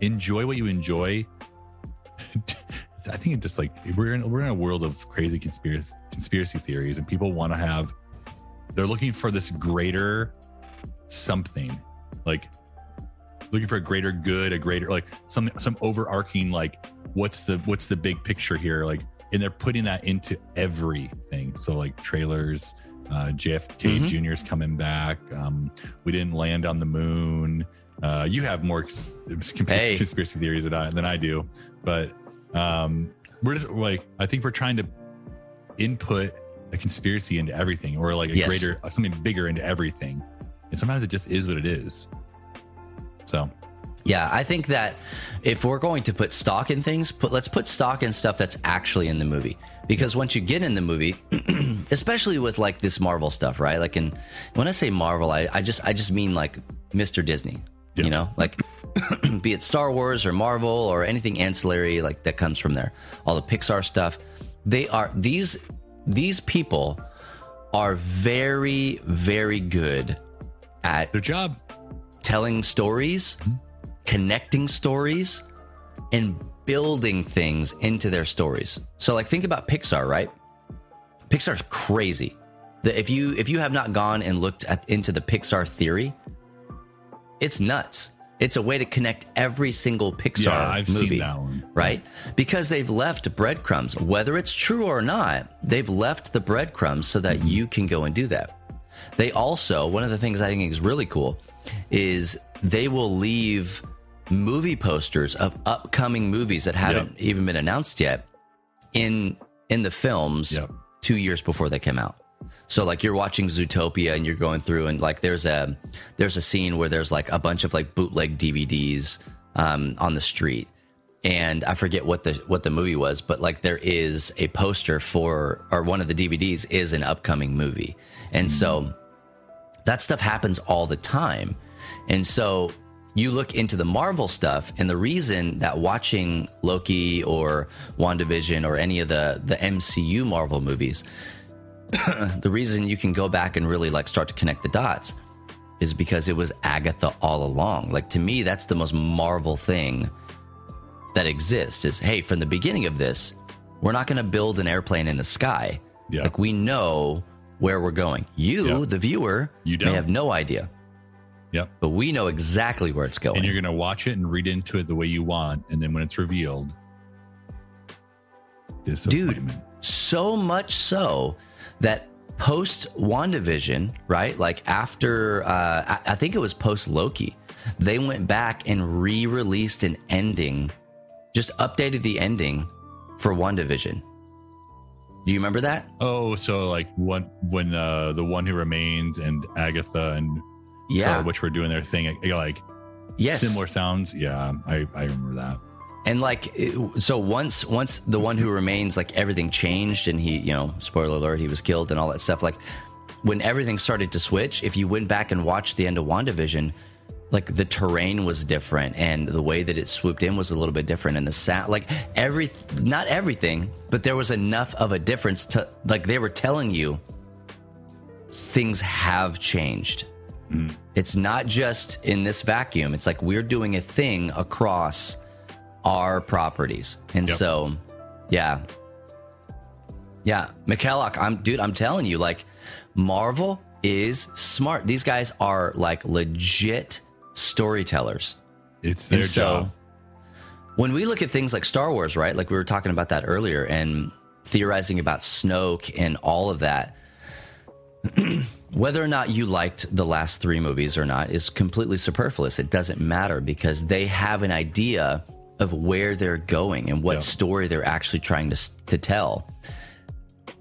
enjoy what you enjoy. [LAUGHS] I think it just like we're in we're in a world of crazy conspiracy conspiracy theories, and people want to have. They're looking for this greater something, like looking for a greater good, a greater like some some overarching like what's the what's the big picture here, like, and they're putting that into everything. So like trailers, uh, JFK Mhm. is coming back. Um, we didn't land on the moon. Uh, you have more Hey. conspiracy theories than I, than I do, but um, we're just like I think we're trying to input a conspiracy into everything, or like a Yes. greater something bigger into everything, and sometimes it just is what it is. So Yeah, I think that if we're going to put stock in things, put let's put stock in stuff that's actually in the movie. Because once you get in the movie, [CLEARS THROAT] especially with like this Marvel stuff, right? Like, in when I say Marvel, I, I just I just mean like Mr. Disney. Yeah. You know, like [CLEARS THROAT] be it Star Wars or Marvel or anything ancillary like that comes from there. All the Pixar stuff. They are these these people are very very good at their job. telling stories, mm-hmm. Connecting stories, and building things into their stories. So like think about Pixar, right? Pixar's crazy. The, if you if you have not gone and looked at into the Pixar theory, it's nuts. It's a way to connect every single Pixar Yeah, I've movie seen that one. right? Because they've left breadcrumbs, whether it's true or not, they've left the breadcrumbs so that you can go and do that. They also, one of the things I think is really cool is they will leave movie posters of upcoming movies that haven't even been announced yet in in the films Yep. 2 years before they came out. So like you're watching Zootopia and you're going through and like there's a there's a scene where there's like a bunch of like bootleg DVDs um, on the street, and I forget what the what the movie was, but like there is a poster for or one of the DVDs is an upcoming movie, and so that stuff happens all the time, and so you look into the Marvel stuff, and the reason that watching Loki or WandaVision or any of the the MCU Marvel movies [COUGHS] the reason you can go back and really like start to connect the dots is because it was Agatha all along. Like to me, that's the most Marvel thing that exists is hey, from the beginning of this, we're not going to build an airplane in the sky. Yeah. Like we know where we're going. You, Yeah. the viewer, You may have no idea, Yep. but we know exactly where it's going. And you're going to watch it and read into it the way you want. And then when it's revealed, disappointment. so much so that post WandaVision, right? Like after, uh, I, I think it was post Loki, they went back and re-released an ending, just updated the ending for WandaVision. Do you remember that? Oh, so like one when uh, the one who remains and Agatha and Yeah. Witch were doing their thing, eh, eh, like yes. similar sounds. Yeah, I, I remember that. And like, eh, so once once the one who remains, like everything changed, and he, you know, spoiler alert, he was killed and all that stuff. Like, when everything started to switch, if you went back and watched the end of WandaVision, like the terrain was different, and the way that it swooped in was a little bit different, and the sound, like every, not everything, but there was enough of a difference to, like, they were telling you things have changed. It's not just in this vacuum. It's like we're doing a thing across our properties. And Yep. so, yeah. Yeah. McKellock, I'm dude, I'm telling you, like, Marvel is smart. These guys are like legit storytellers. It's their And so, job. when we look at things like Star Wars, right? Like we were talking about that earlier and theorizing about Snoke and all of that. [CLEARS THROAT] Whether or not you liked the last three movies or not is completely superfluous. It doesn't matter because they have an idea of where they're going and what Yeah. story they're actually trying to, to tell.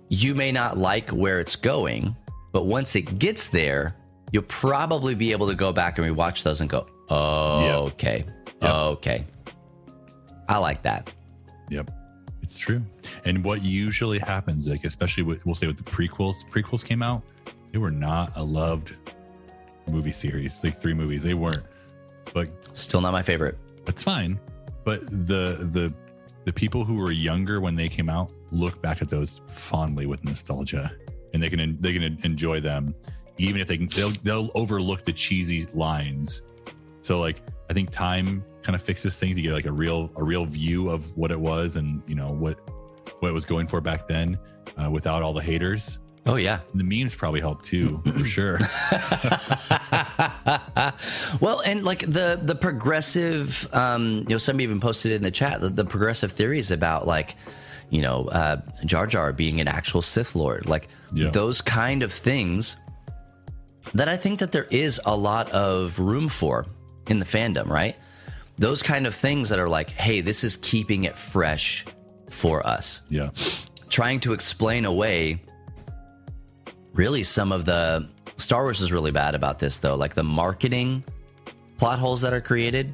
You may not like where it's going, but once it gets there, you'll probably be able to go back and rewatch those and go, oh, okay. Okay. I like that. Yep, it's true. And what usually happens, like especially with we'll say with the prequels, prequels came out, they were not a loved movie series. Like three movies, they weren't. But Still not my favorite. that's fine. But the the the people who were younger when they came out look back at those fondly with nostalgia, and they can they can enjoy them, even if they can they'll they'll overlook the cheesy lines. So like I think time kind of fixes things. You get like a real a real view of what it was and you know what what it was going for back then, uh, without all the haters. Oh, yeah. The memes probably help too, for [CLEARS THROAT] sure. [LAUGHS] well, and like the the progressive, um, you know, somebody even posted it in the chat the, the progressive theories about like, you know, uh, Jar Jar being an actual Sith Lord, like Yeah. those kind of things that I think that there is a lot of room for in the fandom, right? Those kind of things that are like, hey, this is keeping it fresh for us. yeah, trying to explain away really some of the Star Wars is really bad about this though, like the marketing plot holes that are created.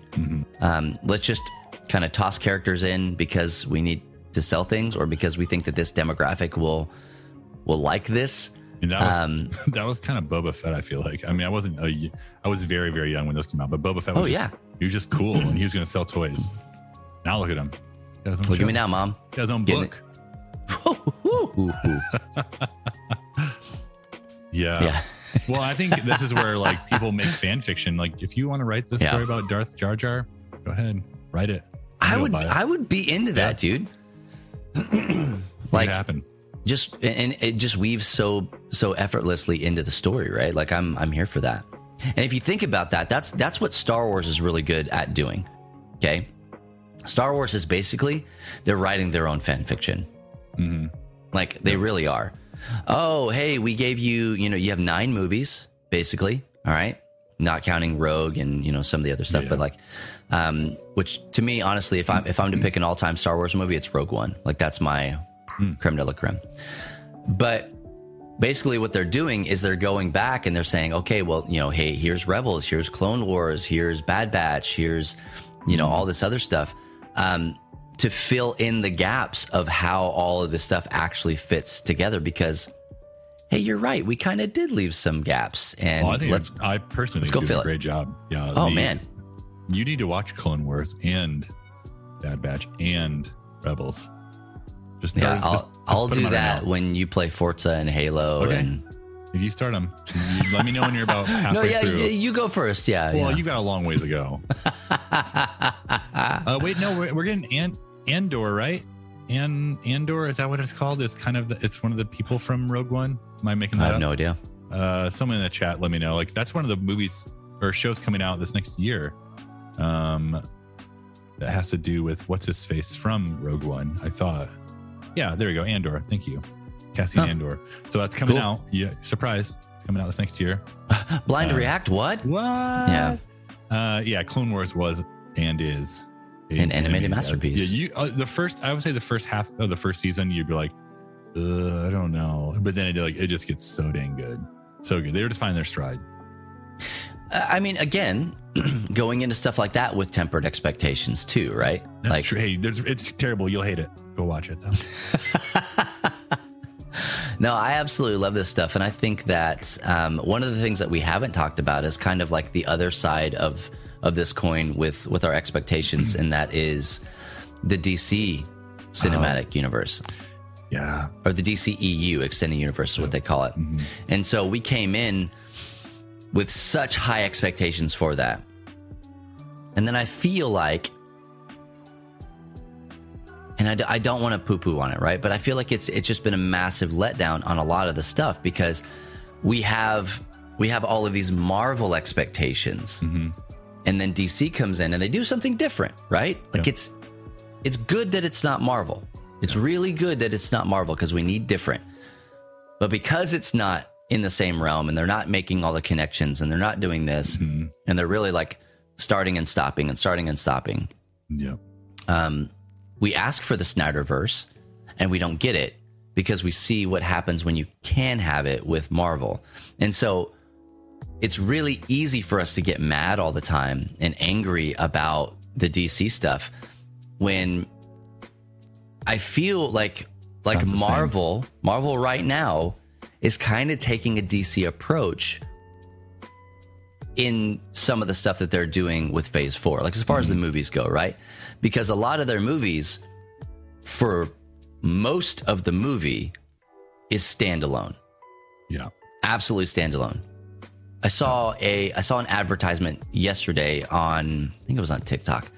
Um, let's just kind of toss characters in because we need to sell things or because we think that this demographic will will like this. and that was Um, [LAUGHS] that was kind of Boba Fett. I feel like. I mean, I wasn't a, I was very very young when those came out, but Boba Fett. Was Oh, just, yeah. he was just cool and he was going to sell toys. Now look at him. He has his own Look show. at me now, mom. He has his own Getting book. [LAUGHS] [LAUGHS] Yeah. yeah. [LAUGHS] well, I think this is where like people make fan fiction. Like, if you want to write this Yeah. story about Darth Jar Jar, go ahead, write it. I would it. I would be into that, dude. [CLEARS THROAT] Like it happen. just and it just weaves so so effortlessly into the story right like i'm i'm here for that and if you think about that that's that's what star wars is really good at doing okay star wars is basically they're writing their own fan fiction mm-hmm. like they really are oh hey we gave you you know you have nine movies basically all right? Not counting rogue and you know some of the other stuff but like um which to me honestly if i'm if i'm to pick an all-time star wars movie it's rogue one. Like that's my creme de la creme. But basically what they're doing is they're going back and they're saying okay well you know hey here's rebels here's clone wars here's bad batch here's you know all this other stuff. Um, to fill in the gaps of how all of this stuff actually fits together because hey you're right we kind of did leave some gaps and Well, I think let's I personally let's go fill did a great job. Yeah. oh the- man you need to watch Clone Wars and Bad Batch and Rebels. Just yeah start- i'll, just- just I'll do right that when you play forza and halo Okay. and If you start them, let me know when you're about [LAUGHS] halfway no yeah through. you, you go first yeah well, yeah. you got a long ways to go. [LAUGHS] uh, wait, no, we're, we're getting An- Andor, right? And Andor is that what it's called? It's kind of the, it's one of the people from Rogue One. Am I making that? i have up? no idea uh someone in the chat let me know like that's one of the movies or shows coming out this next year um that has to do with what's his face from rogue one i thought yeah there you go andor thank you cassian Huh. andor so that's coming Cool. out yeah surprise it's coming out this next year [LAUGHS] blind Uh, react what what Yeah. Uh, yeah, Clone Wars was and is An animated masterpiece. Yeah, you uh, the first I would say the first half of the first season you'd be like, uh, I don't know, but then it like it just gets so dang good, so good. They were just finding their stride. Uh, I mean, again, [CLEARS THROAT] going into stuff like that with tempered expectations too, right? That's like, true. Hey, there's, it's terrible. You'll hate it. Go watch it though. [LAUGHS] No, I absolutely love this stuff, and I think that um, one of the things that we haven't talked about is kind of like the other side of of this coin with with our expectations, and that is the DC cinematic uh-huh. universe yeah, or the DCEU extended universe is what they call it. Mm-hmm. And so we came in with such high expectations for that. And then I feel like and I, d- I don't want to poo poo on it, right? But I feel like it's it's just been a massive letdown on a lot of the stuff because we have we have all of these Marvel expectations, mm-hmm. And then DC comes in and they do something different, right? Like Yeah. it's it's good that it's not Marvel. It's really good that it's not Marvel because we need different. But because it's not in the same realm and they're not making all the connections and they're not doing this and they're really like starting and stopping and starting and stopping, yeah, um, we ask for the Snyderverse and we don't get it because we see what happens when you can have it with Marvel. And so it's really easy for us to get mad all the time and angry about the DC stuff when I feel like like not the same. Marvel, Marvel right now is kind of taking a DC approach in some of the stuff that they're doing with phase four, like as far as the mm-hmm. movies go, right? Because a lot of their movies, for most of the movie, is standalone, yeah. absolutely standalone. I saw a I saw an advertisement yesterday on I think it was on TikTok,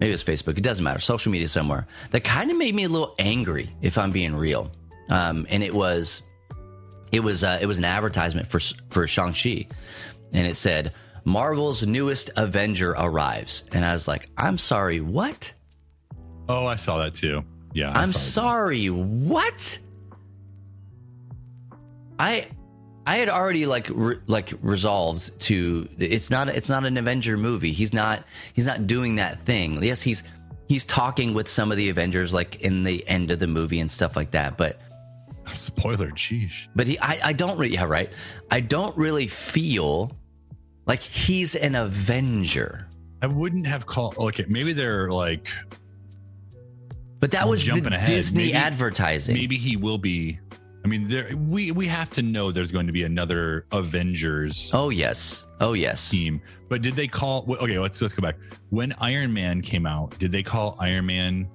maybe it was Facebook. It doesn't matter, social media somewhere that kind of made me a little angry, if I'm being real. Um, and it was it was uh, it was an advertisement for for Shang Chi, and it said Marvel's newest Avenger arrives, and I was like, I'm sorry, what? Oh, I saw that too. Yeah, I I'm sorry, what? I I had already like re- like resolved to it's not it's not an Avenger movie. He's not he's not doing that thing. Yes, he's he's talking with some of the Avengers like in the end of the movie and stuff like that, but [LAUGHS] Spoiler, sheesh. but he I, I don't really yeah right. I don't really feel like he's an Avenger. I wouldn't have called. Okay, maybe they're like But that was the jumping ahead. Disney Maybe- advertising. maybe he will be. I mean, there we we have to know there's going to be another Avengers Oh yes. Oh yes. team. But did they call? Okay, let's let's go back. When Iron Man came out, did they call Iron Man?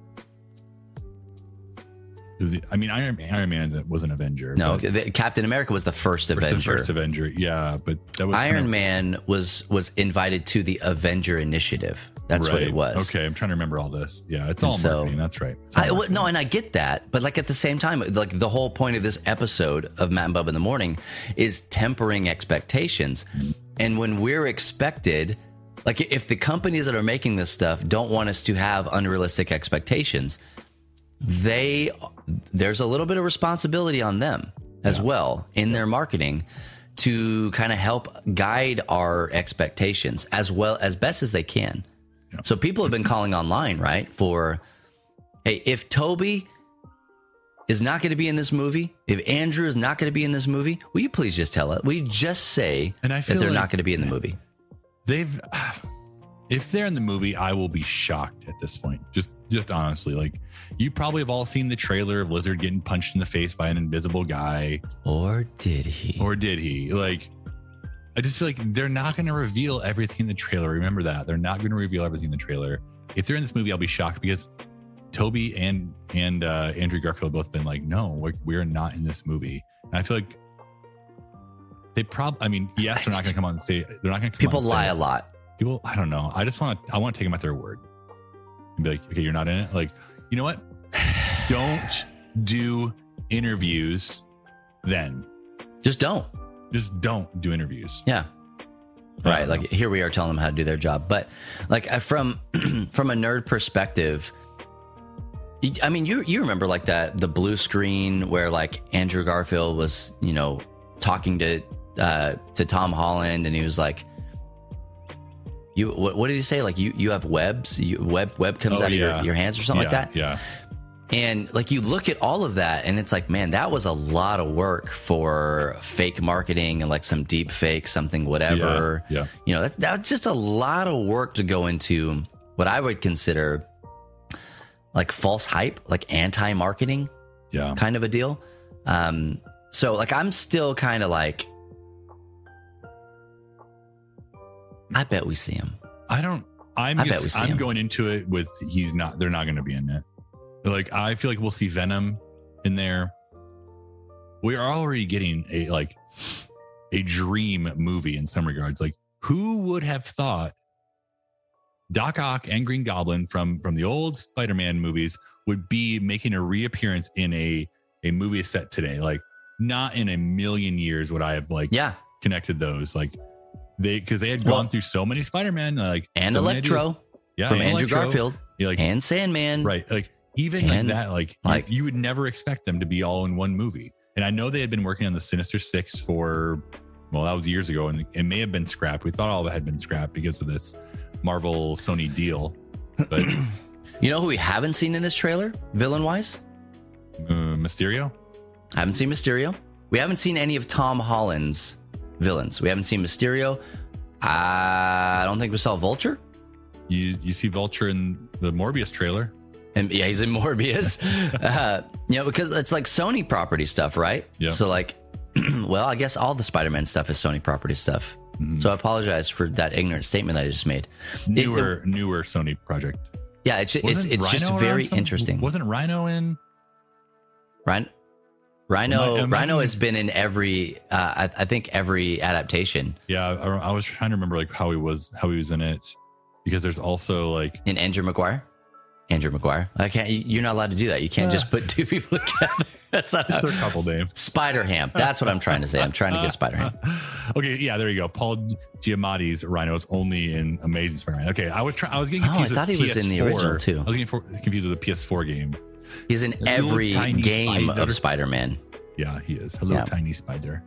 It- I mean, Iron Iron Man was an Avenger. No, the, Captain America was the first First- the Avenger. First Avenger, yeah, but that was Iron kind of- Man was was invited to the Avenger Initiative. That's what it was. Okay, I'm trying to remember all this. Yeah, it's And all so- marketing. That's right. I, marketing. no, and I get that, but like at the same time, like the whole point of this episode of Matt and Bub in the Morning is tempering expectations. Mm-hmm. And when we're expected, like if the companies that are making this stuff don't want us to have unrealistic expectations, they there's a little bit of responsibility on them as well in their marketing to kind of help guide our expectations as well as best as they can. So people have been calling online, right? For hey, if Tobey is not going to be in this movie, if Andrew is not going to be in this movie, will you please just tell it? Will you just say And I that they're like- not going to be in the movie? they've [SIGHS] if they're in the movie i will be shocked at this point just just honestly like you probably have all seen the trailer of lizard getting punched in the face by an invisible guy. Or did he? or did he? Like i just feel like they're not going to reveal everything in the trailer. Remember that. They're not going to reveal everything in the trailer. If they're in this movie i'll be shocked because tobey and and uh andrew garfield both been like no like we're not in this movie. And i feel like they probably i mean yes they're not going to come on and say they're not going to come. People lie a lot. people i don't know. I just want to i want to take them at their word and be like okay you're not in it like you know what [SIGHS] don't do interviews then Just don't. just don't do interviews Yeah. Right. Like here we are telling them how to do their job. But like from [CLEARS THROAT] from a nerd perspective, I mean, you you remember like that the blue screen where like Andrew Garfield was, you know, talking to uh to Tom Holland and he was like You what, what did he say? Like you you have webs, you, web web comes Oh, out of your, your hands or something yeah, like that. Yeah. And like you look at all of that, and it's like, man, that was a lot of work for fake marketing and like some deep fake, something whatever. Yeah, yeah. You know, that's that's just a lot of work to go into what I would consider like false hype, like anti marketing Yeah. kind of a deal. Um, so like I'm still kind of like, I bet we see him. I don't. I'm. I bet we see I'm him. going into it with he's not. They're not going to be in it. Like I feel like we'll see Venom in there. We are already getting a like a dream movie in some regards. Like who would have thought Doc Ock and Green Goblin from from the old Spider-Man movies would be making a reappearance in a a movie set today? Like not in a million years would I have like Yeah, connected those. Like they because they had Well- gone through so many Spider-Man, like and so Electro yeah, from and Andrew Electro. Garfield Yeah, like and Sandman. right, like even like And, that, like you- like- you, would never expect them to be all in one movie. And I know they had been working on the Sinister Six for well, that was years ago, and it may have been scrapped. We thought all of it had been scrapped because of this Marvel Sony deal, but [CLEARS THROAT] You know who we haven't seen in this trailer, villain wise? uh, Mysterio. Haven't seen Mysterio. We haven't seen any of Tom Holland's villains. We haven't seen Mysterio. I don't think we saw Vulture. You you see Vulture in the Morbius trailer. And yeah, he's in [LAUGHS] Morbius. [LAUGHS] uh, you know, because it's like Sony property stuff, right? Yeah. So like, [CLEARS THROAT] well, I guess all the Spider-Man stuff is Sony property stuff. Mm-hmm. So I apologize for that ignorant statement that I just made. It- Newer newer Sony project. yeah, it's it's Wasn't it's just Rhino around very interesting. Wasn't Rhino in? Rhino, Rhino, I- am I- Rhino has been in every, uh, I, I think every adaptation. Yeah, I, I was trying to remember like how he was how he was in it because there's also like In Andrew Maguire, Andrew Maguire. I can't. You're not allowed to do that. You can't just put two people [LAUGHS] together. That's not it's a couple names. Spider Ham. That's what I'm trying to say. I'm trying to get Spider Ham. [LAUGHS] okay, yeah, there you go. Paul Giamatti's Rhino is only in Amazing Spider-Man. Okay, I was trying. I was getting Oh, I confused. thought he was in the PS4. original, too. I was getting for, confused with the PS4 game. He's in Little every game spider. of Spider Man. Yeah, he is. Hello, Yeah. tiny spider.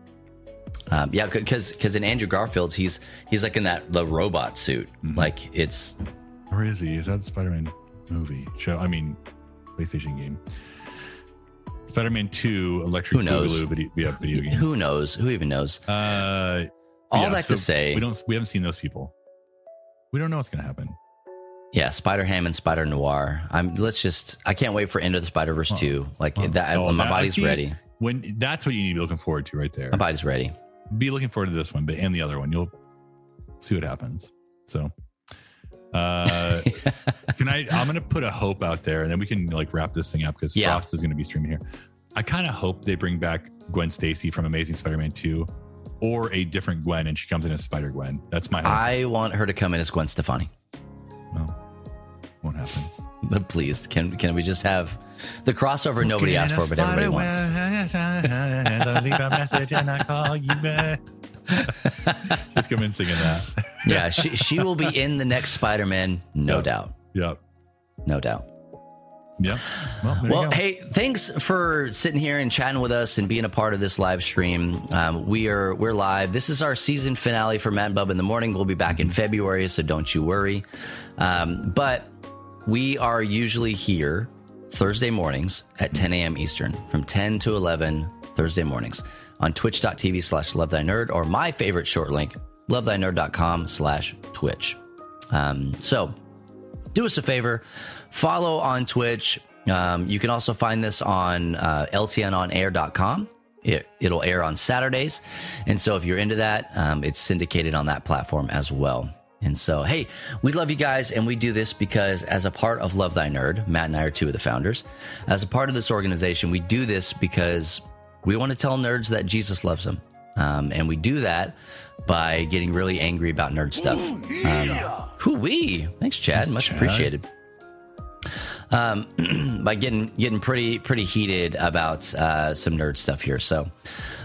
Um, yeah, because because in Andrew Garfield's, he's he's like in that the robot suit. Mm-hmm. Like it's Where is he? Is that Spider-Man movie show? I mean, PlayStation game. Spider-Man Two, Electric Who knows? Boogaloo video, yeah, video game. who knows? Who even knows? Uh, All yeah, that so to say, we don't we haven't seen those people. We don't know what's gonna happen. Yeah, Spider Ham and Spider Noir. I'm. Let's just. I can't wait for Into the Spider Verse two. Like that. Oh, my that- body's see, ready. When that's what you need to be looking forward to right there. My body's ready. Be looking forward to this one, but and the other one. You'll see what happens. So uh [LAUGHS] can I I'm gonna put a hope out there and then we can like wrap this thing up because Yeah. Frost is gonna be streaming here. I kind of hope they bring back Gwen Stacy from Amazing Spider-Man 2 or a different Gwen and she comes in as Spider Gwen. That's my hope. I want her to come in as Gwen Stefani. Well, won't happen. But please, can can we just have the crossover nobody asked for, but everybody wants? [LAUGHS] leave a message and I call you back. [LAUGHS] Come in singing that. Yeah, she she will be in the next Spider Man, no Yeah. doubt, Yep. no doubt. Yep. Well, Well, hey, thanks for sitting here and chatting with us and being a part of this live stream. Um, we are we're live. This is our season finale for Matt and Bub in the morning. We'll be back in February, so don't you worry. Um, but we are usually here Thursday mornings at 10 a.m. Eastern, from 10 to 11 Thursday mornings on twitch.tv slash love thy nerd or my favorite short link, lovethynerd.com slash twitch. Um, so do us a favor, follow on Twitch. Um, you can also find this on uh, ltnonair.com. It, it'll air on Saturdays. And so if you're into that, um, it's syndicated on that platform as well. And so, hey, we love you guys, and we do this because as a part of Love Thy Nerd, Matt and I are two of the founders. As a part of this organization, we do this because we want to tell nerds that Jesus loves them. Um, and we do that by getting really angry about nerd stuff. Um, Hoo-wee. Thanks, Chad. Much Chad. appreciated. Um, [CLEARS THROAT] by getting getting pretty pretty heated about uh, some nerd stuff here. So,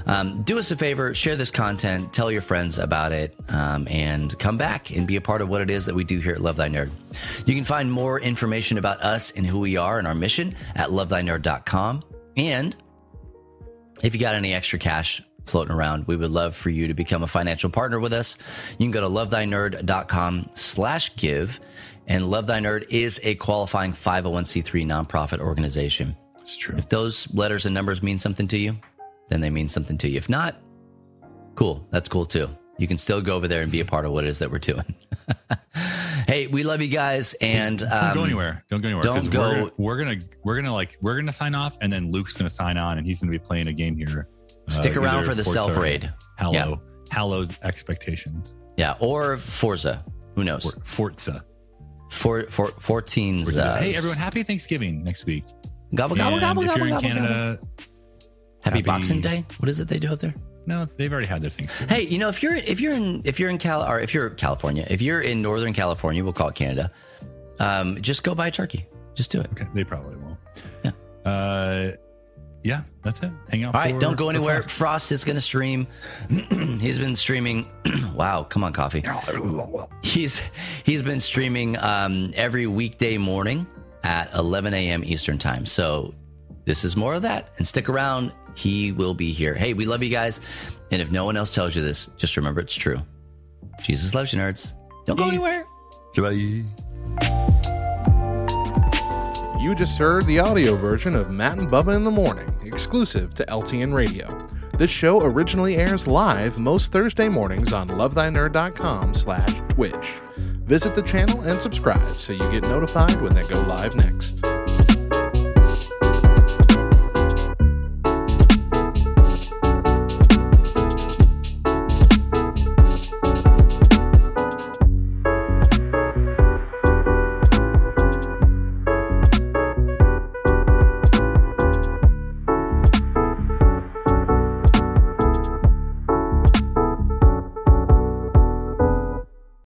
um, do us a favor, share this content, tell your friends about it, um, and come back and be a part of what it is that we do here at Love Thy Nerd. You can find more information about us and who we are and our mission at lovethynerd.com. And if you got any extra cash floating around. We would love for you to become a financial partner with us. You can go to lovethynerd.com slash give. And Love Thy Nerd is a qualifying 501c3 nonprofit organization. It's true. If those letters and numbers mean something to you, then they mean something to you. If not, cool. That's cool too. You can still go over there and be a part of what it is that we're doing. [LAUGHS] hey, we love you guys, and um, don't go anywhere. Don't go anywhere. don't go- We're gonna, we're gonna we're gonna like we're gonna sign off, and then Luke's gonna sign on, and he's gonna be playing a game here. uh, Stick around for the Forza self raid. Hallow, Yeah. Hallow's expectations. Yeah, or Forza. Who knows? For, Forza. For, for 14's. Uh, hey everyone, happy Thanksgiving next week. Gobble, gobble, And gobble, if gobble, you're in gobble, gobble. Happy, happy- Boxing Day. What is it they do out there? no, they've already had their Thanksgiving. Hey, you know, if you're if you're in if you're in Cal or if you're California, if you're in Northern California, we'll call it Canada. Um, just go buy a turkey. Just do it. Okay, they probably won't. Yeah. Uh, yeah, that's it. Hang out. All right, for- don't go anywhere. Frost. Frost is going to stream. [CLEARS THROAT] he's been streaming. [CLEARS THROAT] wow, come on, coffee. [CLEARS THROAT] He's he's been streaming um, every weekday morning at 11 a.m. Eastern time. So this is more of that. And stick around. He will be here. Hey, we love you guys. And if no one else tells you this, just remember it's true. Jesus loves you, nerds. Don't go anywhere. You just heard the audio version of Matt and Bubba in the Morning, exclusive to LTN Radio. This show originally airs live most Thursday mornings on lovethynerd.com slash Twitch. Visit the channel and subscribe so you get notified when they go live next.